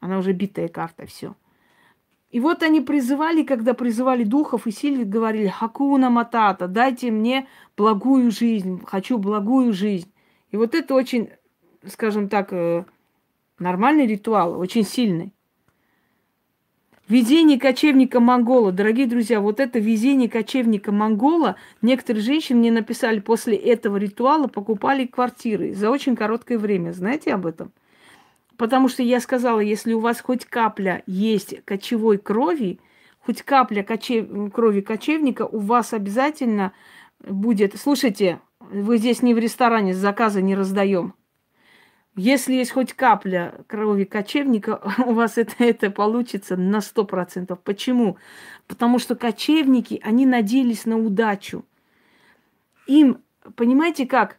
Она уже битая карта, все. И вот они призывали, когда призывали духов и силы, говорили, хакуна матата, дайте мне благую жизнь, хочу благую жизнь. И вот это очень, скажем так, э, нормальный ритуал, очень сильный. Везение кочевника Монгола. Дорогие друзья, вот это везение кочевника Монгола. Некоторые женщины мне написали, после этого ритуала покупали квартиры за очень короткое время. Знаете об этом? Потому что я сказала, если у вас хоть капля есть кочевой крови, хоть капля кочев... крови кочевника, у вас обязательно будет... Слушайте, вы здесь не в ресторане, заказы не раздаем. Если есть хоть капля крови кочевника, у вас это, это получится на сто процентов. Почему? Потому что кочевники, они надеялись на удачу. Им, понимаете как,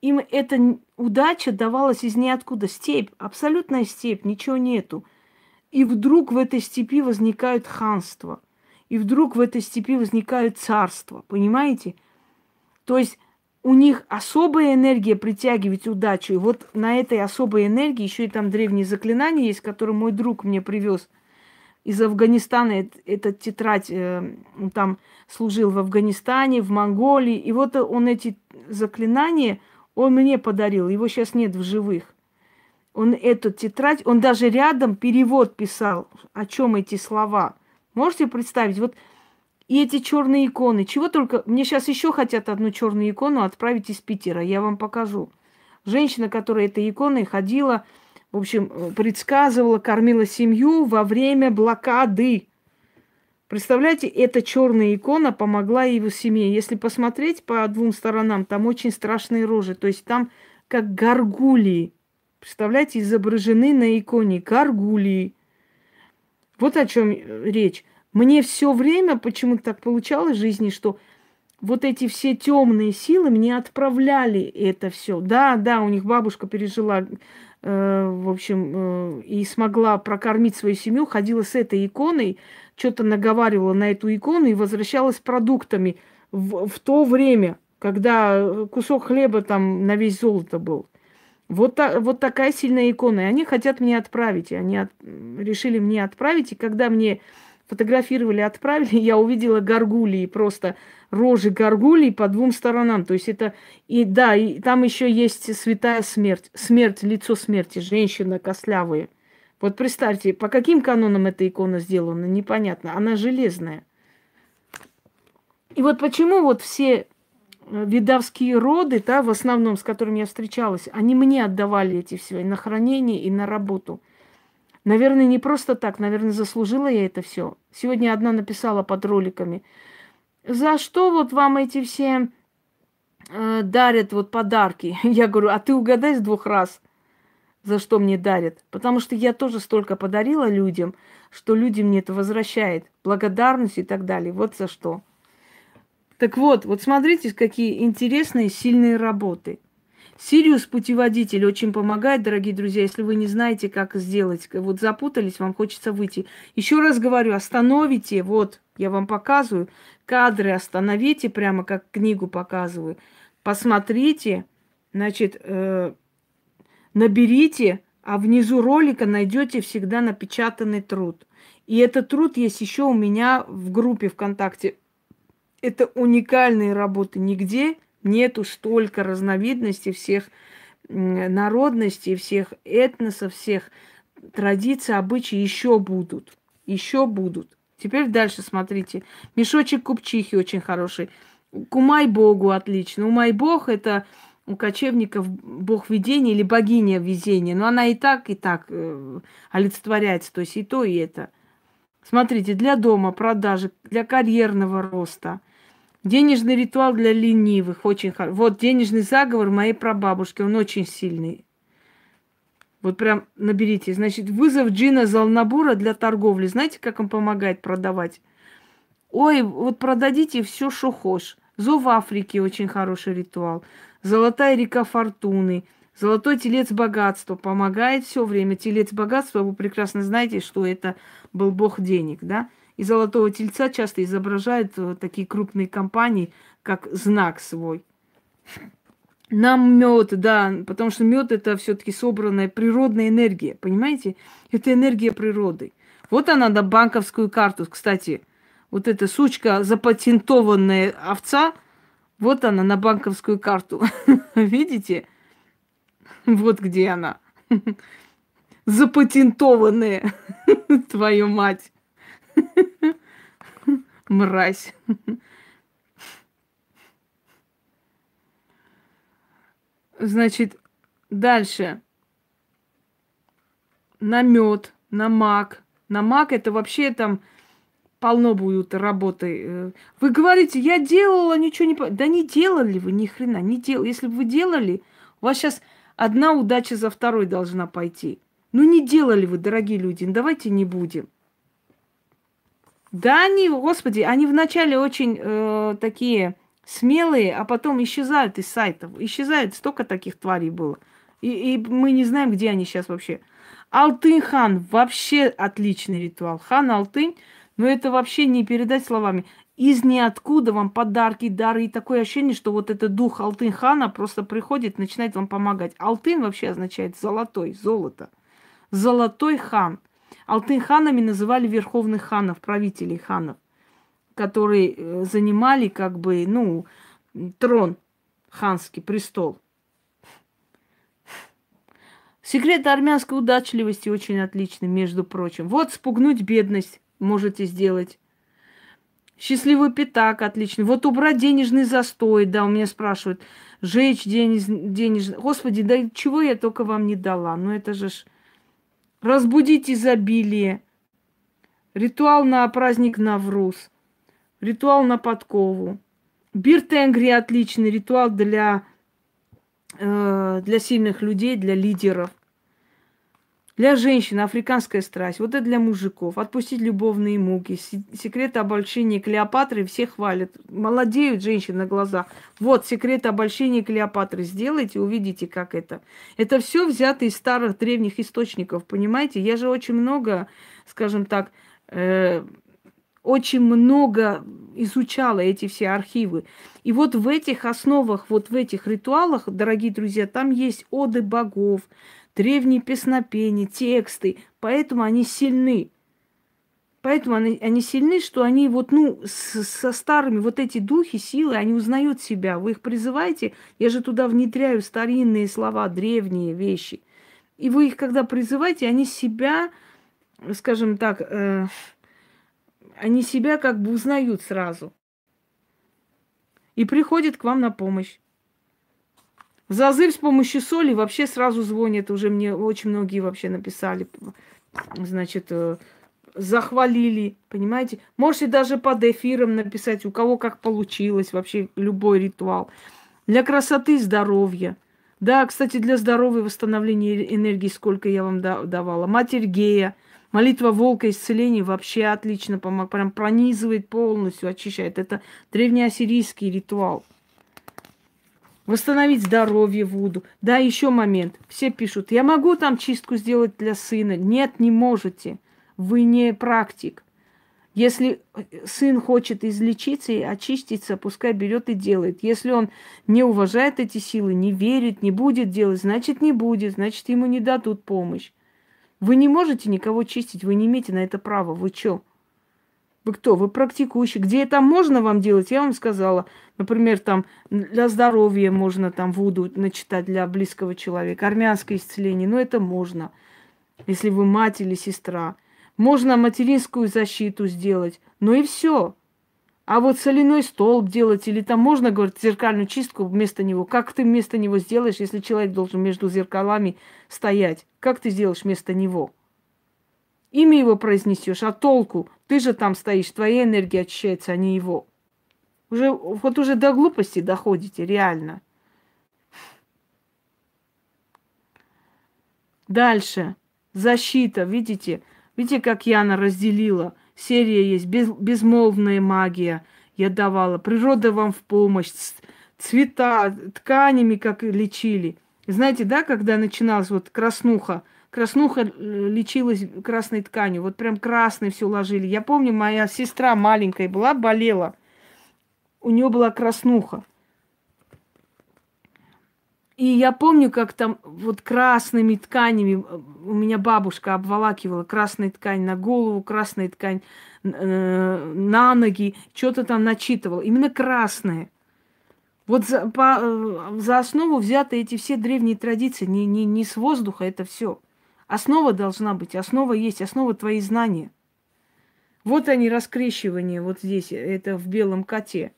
им эта удача давалась из ниоткуда. Степь, абсолютная степь, ничего нету. И вдруг в этой степи возникают ханства. и вдруг в этой степи возникают царства, понимаете? То есть у них особая энергия притягивать удачу. И вот на этой особой энергии еще и там древние заклинания есть, которые мой друг мне привез из Афганистана. Этот тетрадь, э, он там служил в Афганистане, в Монголии. И вот он эти заклинания, он мне подарил. Его сейчас нет в живых. Он эту тетрадь, он даже рядом перевод писал, о чем эти слова. Можете представить? Вот и эти черные иконы. Чего только... Мне сейчас еще хотят одну черную икону отправить из Питера. Я вам покажу. Женщина, которая этой иконой ходила, в общем, предсказывала, кормила семью во время блокады. Представляете, эта черная икона помогла его семье. Если посмотреть по двум сторонам, там очень страшные рожи. То есть там как горгулии. Представляете, изображены на иконе горгулии. Вот о чем речь. Мне все время почему-то так получалось в жизни, что вот эти все темные силы мне отправляли это все. Да, да, у них бабушка пережила, э, в общем, э, и смогла прокормить свою семью, ходила с этой иконой, что-то наговаривала на эту икону и возвращалась продуктами в, в то время, когда кусок хлеба там на весь золото был. Вот, та, вот такая сильная икона. И они хотят мне отправить. И они от, решили мне отправить. И когда мне фотографировали, отправили, я увидела горгулии, просто рожи горгулий по двум сторонам. То есть это, и да, и там еще есть святая смерть, смерть, лицо смерти, женщина костлявая. Вот представьте, по каким канонам эта икона сделана, непонятно. Она железная. И вот почему вот все э, видавские роды, да, в основном, с которыми я встречалась, они мне отдавали эти все и на хранение, и на работу – Наверное, не просто так, наверное, заслужила я это все. Сегодня одна написала под роликами. За что вот вам эти все э, дарят вот подарки? Я говорю, а ты угадай с двух раз, за что мне дарят. Потому что я тоже столько подарила людям, что люди мне это возвращают. Благодарность и так далее. Вот за что. Так вот, вот смотрите, какие интересные, сильные работы – Сириус путеводитель очень помогает, дорогие друзья, если вы не знаете, как сделать. Вот запутались, вам хочется выйти. Еще раз говорю, остановите, вот, я вам показываю, кадры остановите, прямо как книгу показываю. Посмотрите, значит, э, наберите, а внизу ролика найдете всегда напечатанный труд. И этот труд есть еще у меня в группе ВКонтакте. Это уникальные работы. Нигде Нету столько разновидностей всех народностей, всех этносов, всех традиций, обычаи еще будут. Еще будут. Теперь дальше смотрите. Мешочек купчихи очень хороший. Кумай Богу отлично. Умай Бог это у кочевников бог видения или богиня везения. Но она и так, и так э, олицетворяется. То есть и то, и это. Смотрите, для дома, продажи, для карьерного роста – Денежный ритуал для ленивых очень хороший. Вот денежный заговор моей прабабушки, он очень сильный. Вот прям наберите. Значит, вызов джина Залнабура для торговли. Знаете, как он помогает продавать? Ой, вот продадите все, что хочешь. Зов Африки очень хороший ритуал. Золотая река Фортуны. Золотой телец богатства помогает все время. Телец богатства, вы прекрасно знаете, что это был бог денег, да? И золотого тельца часто изображают э, такие крупные компании, как знак свой. Нам мед, да, потому что мед это все-таки собранная природная энергия, понимаете? Это энергия природы. Вот она на банковскую карту, кстати. Вот эта сучка, запатентованная овца, вот она на банковскую карту. Видите? Вот где она. Запатентованная. Твою мать. Мразь. Значит, дальше. На мед, на мак. На мак это вообще там полно будет работы. Вы говорите, я делала, ничего не... Да не делали вы ни хрена, не делали. Если бы вы делали, у вас сейчас одна удача за второй должна пойти. Ну не делали вы, дорогие люди, ну, давайте не будем. Да, они, господи, они вначале очень э, такие смелые, а потом исчезают из сайтов. Исчезают, столько таких тварей было. И, и мы не знаем, где они сейчас вообще. Алтын хан вообще отличный ритуал. Хан Алтын, Но это вообще не передать словами. Из ниоткуда вам подарки, дары. И такое ощущение, что вот этот дух Алтын-хана просто приходит, начинает вам помогать. Алтын вообще означает золотой, золото. Золотой хан. Алтын-ханами называли верховных ханов, правителей ханов, которые э, занимали как бы, ну, трон, ханский престол. Секрет армянской удачливости очень отличный, между прочим. Вот спугнуть бедность можете сделать. Счастливый пятак отличный. Вот убрать денежный застой, да, у меня спрашивают. Жечь денеж, денежный. Господи, да чего я только вам не дала? Ну это же ж... Разбудить изобилие. Ритуал на праздник Навруз. Ритуал на подкову. Биртенгри отличный ритуал для Э, для сильных людей, для лидеров. Для женщин африканская страсть. Вот это для мужиков. Отпустить любовные муки. Секрет обольщения Клеопатры все хвалят. Молодеют женщины на глазах. Вот секрет обольщения Клеопатры. Сделайте, увидите, как это. Это все взято из старых древних источников, понимаете? Я же очень много, скажем так, э, очень много изучала эти все архивы. И вот в этих основах, вот в этих ритуалах, дорогие друзья, там есть оды богов, древние песнопения, тексты. Поэтому они сильны. Поэтому они, они сильны, что они вот, ну, с, со старыми вот эти духи, силы, они узнают себя. Вы их призываете, я же туда внедряю старинные слова, древние вещи. И вы их, когда призываете, они себя, скажем так, э, они себя как бы узнают сразу. И приходят к вам на помощь. Зазывь с помощью соли вообще сразу звонит. Уже мне очень многие вообще написали. Значит, э, захвалили, понимаете? Можете даже под эфиром написать, у кого как получилось, вообще любой ритуал. Для красоты, здоровья. Да, кстати, для здоровья, восстановления энергии, сколько я вам давала. Матерь Гея – Молитва волка исцеления вообще отлично помогает, прям пронизывает полностью, очищает. Это древнеассирийский ритуал. Восстановить здоровье Вуду. Да, еще момент. Все пишут, я могу там чистку сделать для сына. Нет, не можете. Вы не практик. Если сын хочет излечиться и очиститься, пускай берет и делает. Если он не уважает эти силы, не верит, не будет делать, значит не будет, значит ему не дадут помощь. Вы не можете никого чистить, вы не имеете на это права. Вы что? Вы кто? Вы практикующий. Где это можно вам делать, я вам сказала. Например, там для здоровья можно там вуду начитать для близкого человека. Армянское исцеление, ну это можно. Если вы мать или сестра. Можно материнскую защиту сделать. Ну и все. А вот соляной столб делать или там можно, говорит, зеркальную чистку вместо него. Как ты вместо него сделаешь, если человек должен между зеркалами стоять? Как ты сделаешь вместо него? Имя его произнесешь, а толку? Ты же там стоишь, твоя энергия очищается, а не его. Уже, вот уже до глупости доходите, реально. Дальше. Защита, видите? Видите, как Яна разделила – серия есть, без, безмолвная магия я давала, природа вам в помощь, цвета, тканями как лечили. Знаете, да, когда начиналась вот краснуха, краснуха э, лечилась красной тканью, вот прям красной все ложили. Я помню, моя сестра маленькая была, болела, у нее была краснуха. И я помню, как там вот красными тканями э, у меня бабушка обволакивала красной ткань на голову, красная ткань э, на ноги, что-то там начитывала. Именно красная. Вот за, по, э, за основу взяты эти все древние традиции, не, не, не с воздуха это все. Основа должна быть, основа есть, основа твои знания. Вот они, раскрещивание вот здесь, это в белом коте.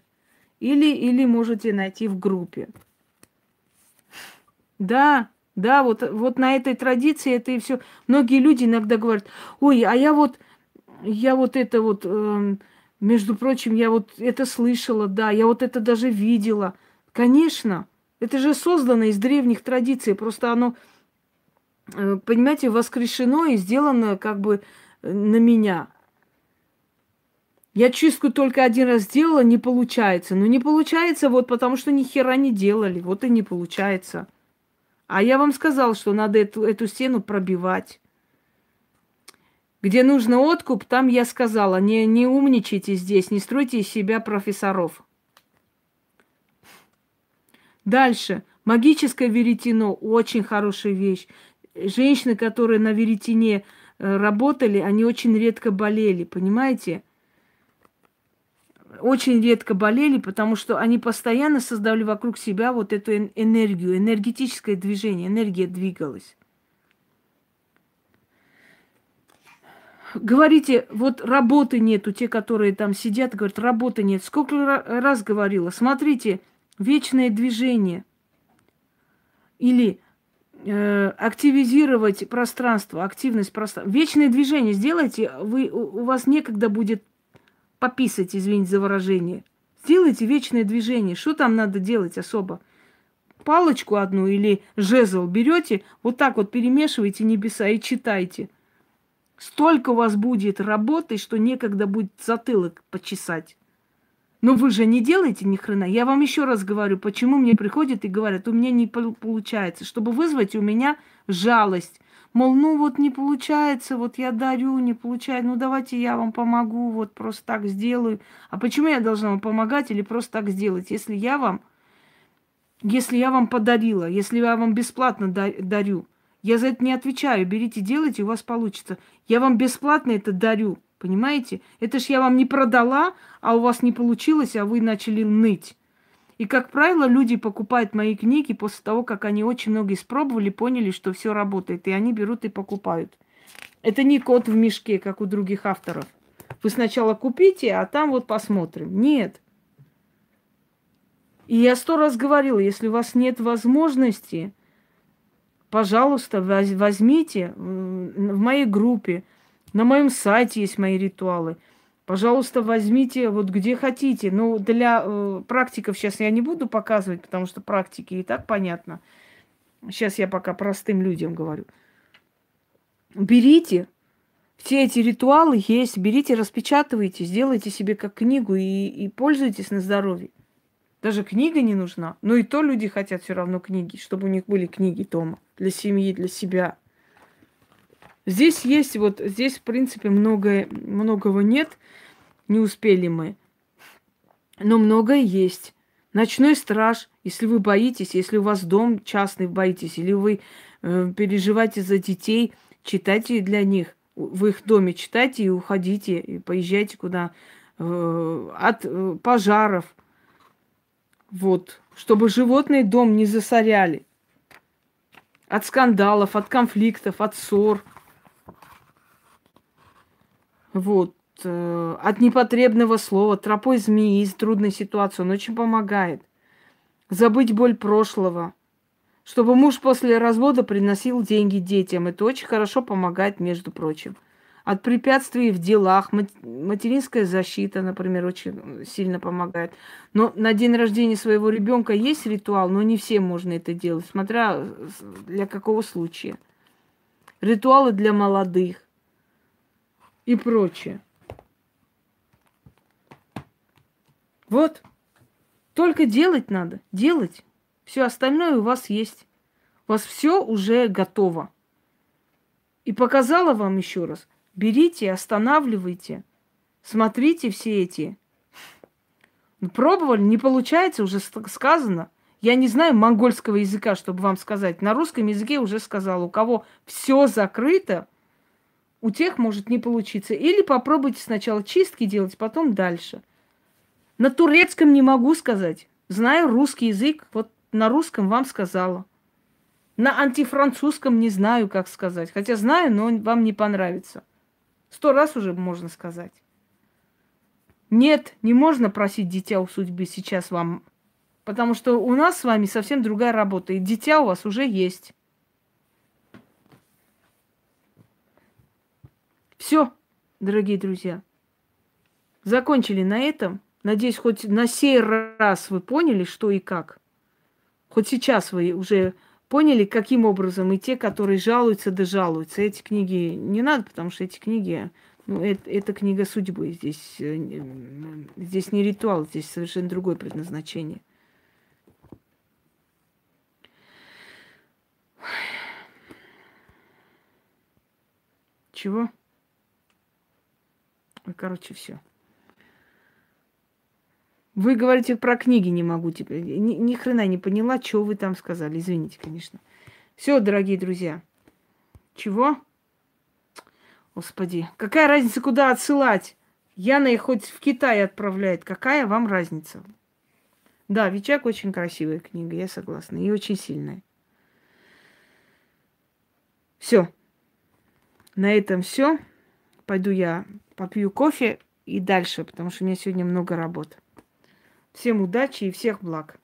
Или, или можете найти в группе. Да, да, вот, вот на этой традиции это и все. Многие люди иногда говорят, ой, а я вот, я вот это вот, э, между прочим, я вот это слышала, да, я вот это даже видела. Конечно, это же создано из древних традиций, просто оно, понимаете, воскрешено и сделано как бы на меня. Я чистку только один раз сделала, не получается. Но не получается вот потому, что ни хера не делали. Вот и не получается. А я вам сказал, что надо эту, эту стену пробивать. Где нужно откуп, там я сказала, не, не умничайте здесь, не стройте из себя профессоров. Дальше. Магическое веретено – очень хорошая вещь. Женщины, которые на веретене э, работали, они очень редко болели, понимаете? Очень редко болели, потому что они постоянно создавали вокруг себя вот эту энергию, энергетическое движение, энергия двигалась. говорите, вот работы нету, те, которые там сидят, говорят, работы нет. Сколько раз говорила, смотрите, вечное движение. Или активизировать пространство, активность пространства. Вечное движение сделайте, вы, у вас некогда будет пописать, извините за выражение. Сделайте вечное движение. Что там надо делать особо? Палочку одну или жезл берете, вот так вот перемешиваете небеса и читайте. Столько у вас будет работы, что некогда будет затылок почесать. Но вы же не делаете ни хрена. Я вам еще раз говорю, почему мне приходят и говорят, у меня не получается, чтобы вызвать у меня жалость. Мол, ну вот не получается, вот я дарю, не получается, ну давайте я вам помогу, вот просто так сделаю. А почему я должна вам помогать или просто так сделать, если я вам, если я вам подарила, если я вам бесплатно дарю? Я за это не отвечаю. Берите, делайте, у вас получится. Я вам бесплатно это дарю. Понимаете? Это ж я вам не продала, а у вас не получилось, а вы начали ныть. И, как правило, люди покупают мои книги после того, как они очень много испробовали, поняли, что все работает. И они берут и покупают. Это не кот в мешке, как у других авторов. Вы сначала купите, а там вот посмотрим. Нет. И я сто раз говорила, если у вас нет возможности пожалуйста, возьмите в моей группе, на моем сайте есть мои ритуалы. Пожалуйста, возьмите вот где хотите. Но для э, практиков сейчас я не буду показывать, потому что практики и так понятно. Сейчас я пока простым людям говорю. Берите, все эти ритуалы есть, берите, распечатывайте, сделайте себе как книгу и, и пользуйтесь на здоровье. Даже книга не нужна. Но и то люди хотят все равно книги, чтобы у них были книги дома для семьи, для себя. Здесь есть вот, здесь, в принципе, многое, многого нет, не успели мы. Но многое есть. Ночной страж, если вы боитесь, если у вас дом частный боитесь, или вы э, переживаете за детей, читайте для них. В их доме читайте и уходите, и поезжайте куда. Э, от э, пожаров, вот, чтобы животные дом не засоряли. От скандалов, от конфликтов, от ссор. Вот. Э, от непотребного слова, тропой змеи из трудной ситуации. Он очень помогает. Забыть боль прошлого. Чтобы муж после развода приносил деньги детям. Это очень хорошо помогает, между прочим от препятствий в делах. Материнская защита, например, очень сильно помогает. Но на день рождения своего ребенка есть ритуал, но не всем можно это делать, смотря для какого случая. Ритуалы для молодых и прочее. Вот. Только делать надо. Делать. Все остальное у вас есть. У вас все уже готово. И показала вам еще раз. Берите, останавливайте. Смотрите все эти. Ну, пробовали, не получается, уже сказано. Я не знаю монгольского языка, чтобы вам сказать. На русском языке уже сказал, у кого все закрыто, у тех может не получиться. Или попробуйте сначала чистки делать, потом дальше. На турецком не могу сказать. Знаю русский язык, вот на русском вам сказала. На антифранцузском не знаю, как сказать. Хотя знаю, но вам не понравится. Сто раз уже можно сказать. Нет, не можно просить дитя у судьбы сейчас вам, потому что у нас с вами совсем другая работа, и дитя у вас уже есть. Все, дорогие друзья. Закончили на этом. Надеюсь, хоть на сей раз вы поняли, что и как. Хоть сейчас вы уже поняли, каким образом и те, которые жалуются, да жалуются. Эти книги не надо, потому что эти книги, ну, это, это книга судьбы. Здесь, э, здесь не ритуал, здесь совершенно другое предназначение. Чего? Короче, все. Вы говорите про книги, не могу теперь. Ни, ни хрена не поняла, что вы там сказали. Извините, конечно. Все, дорогие друзья. Чего? Господи, какая разница, куда отсылать? Яна их хоть в Китай отправляет. Какая вам разница? Да, Вичак очень красивая книга, я согласна. И очень сильная. Все. На этом все. Пойду я попью кофе и дальше, потому что у меня сегодня много работы. Всем удачи и всех благ.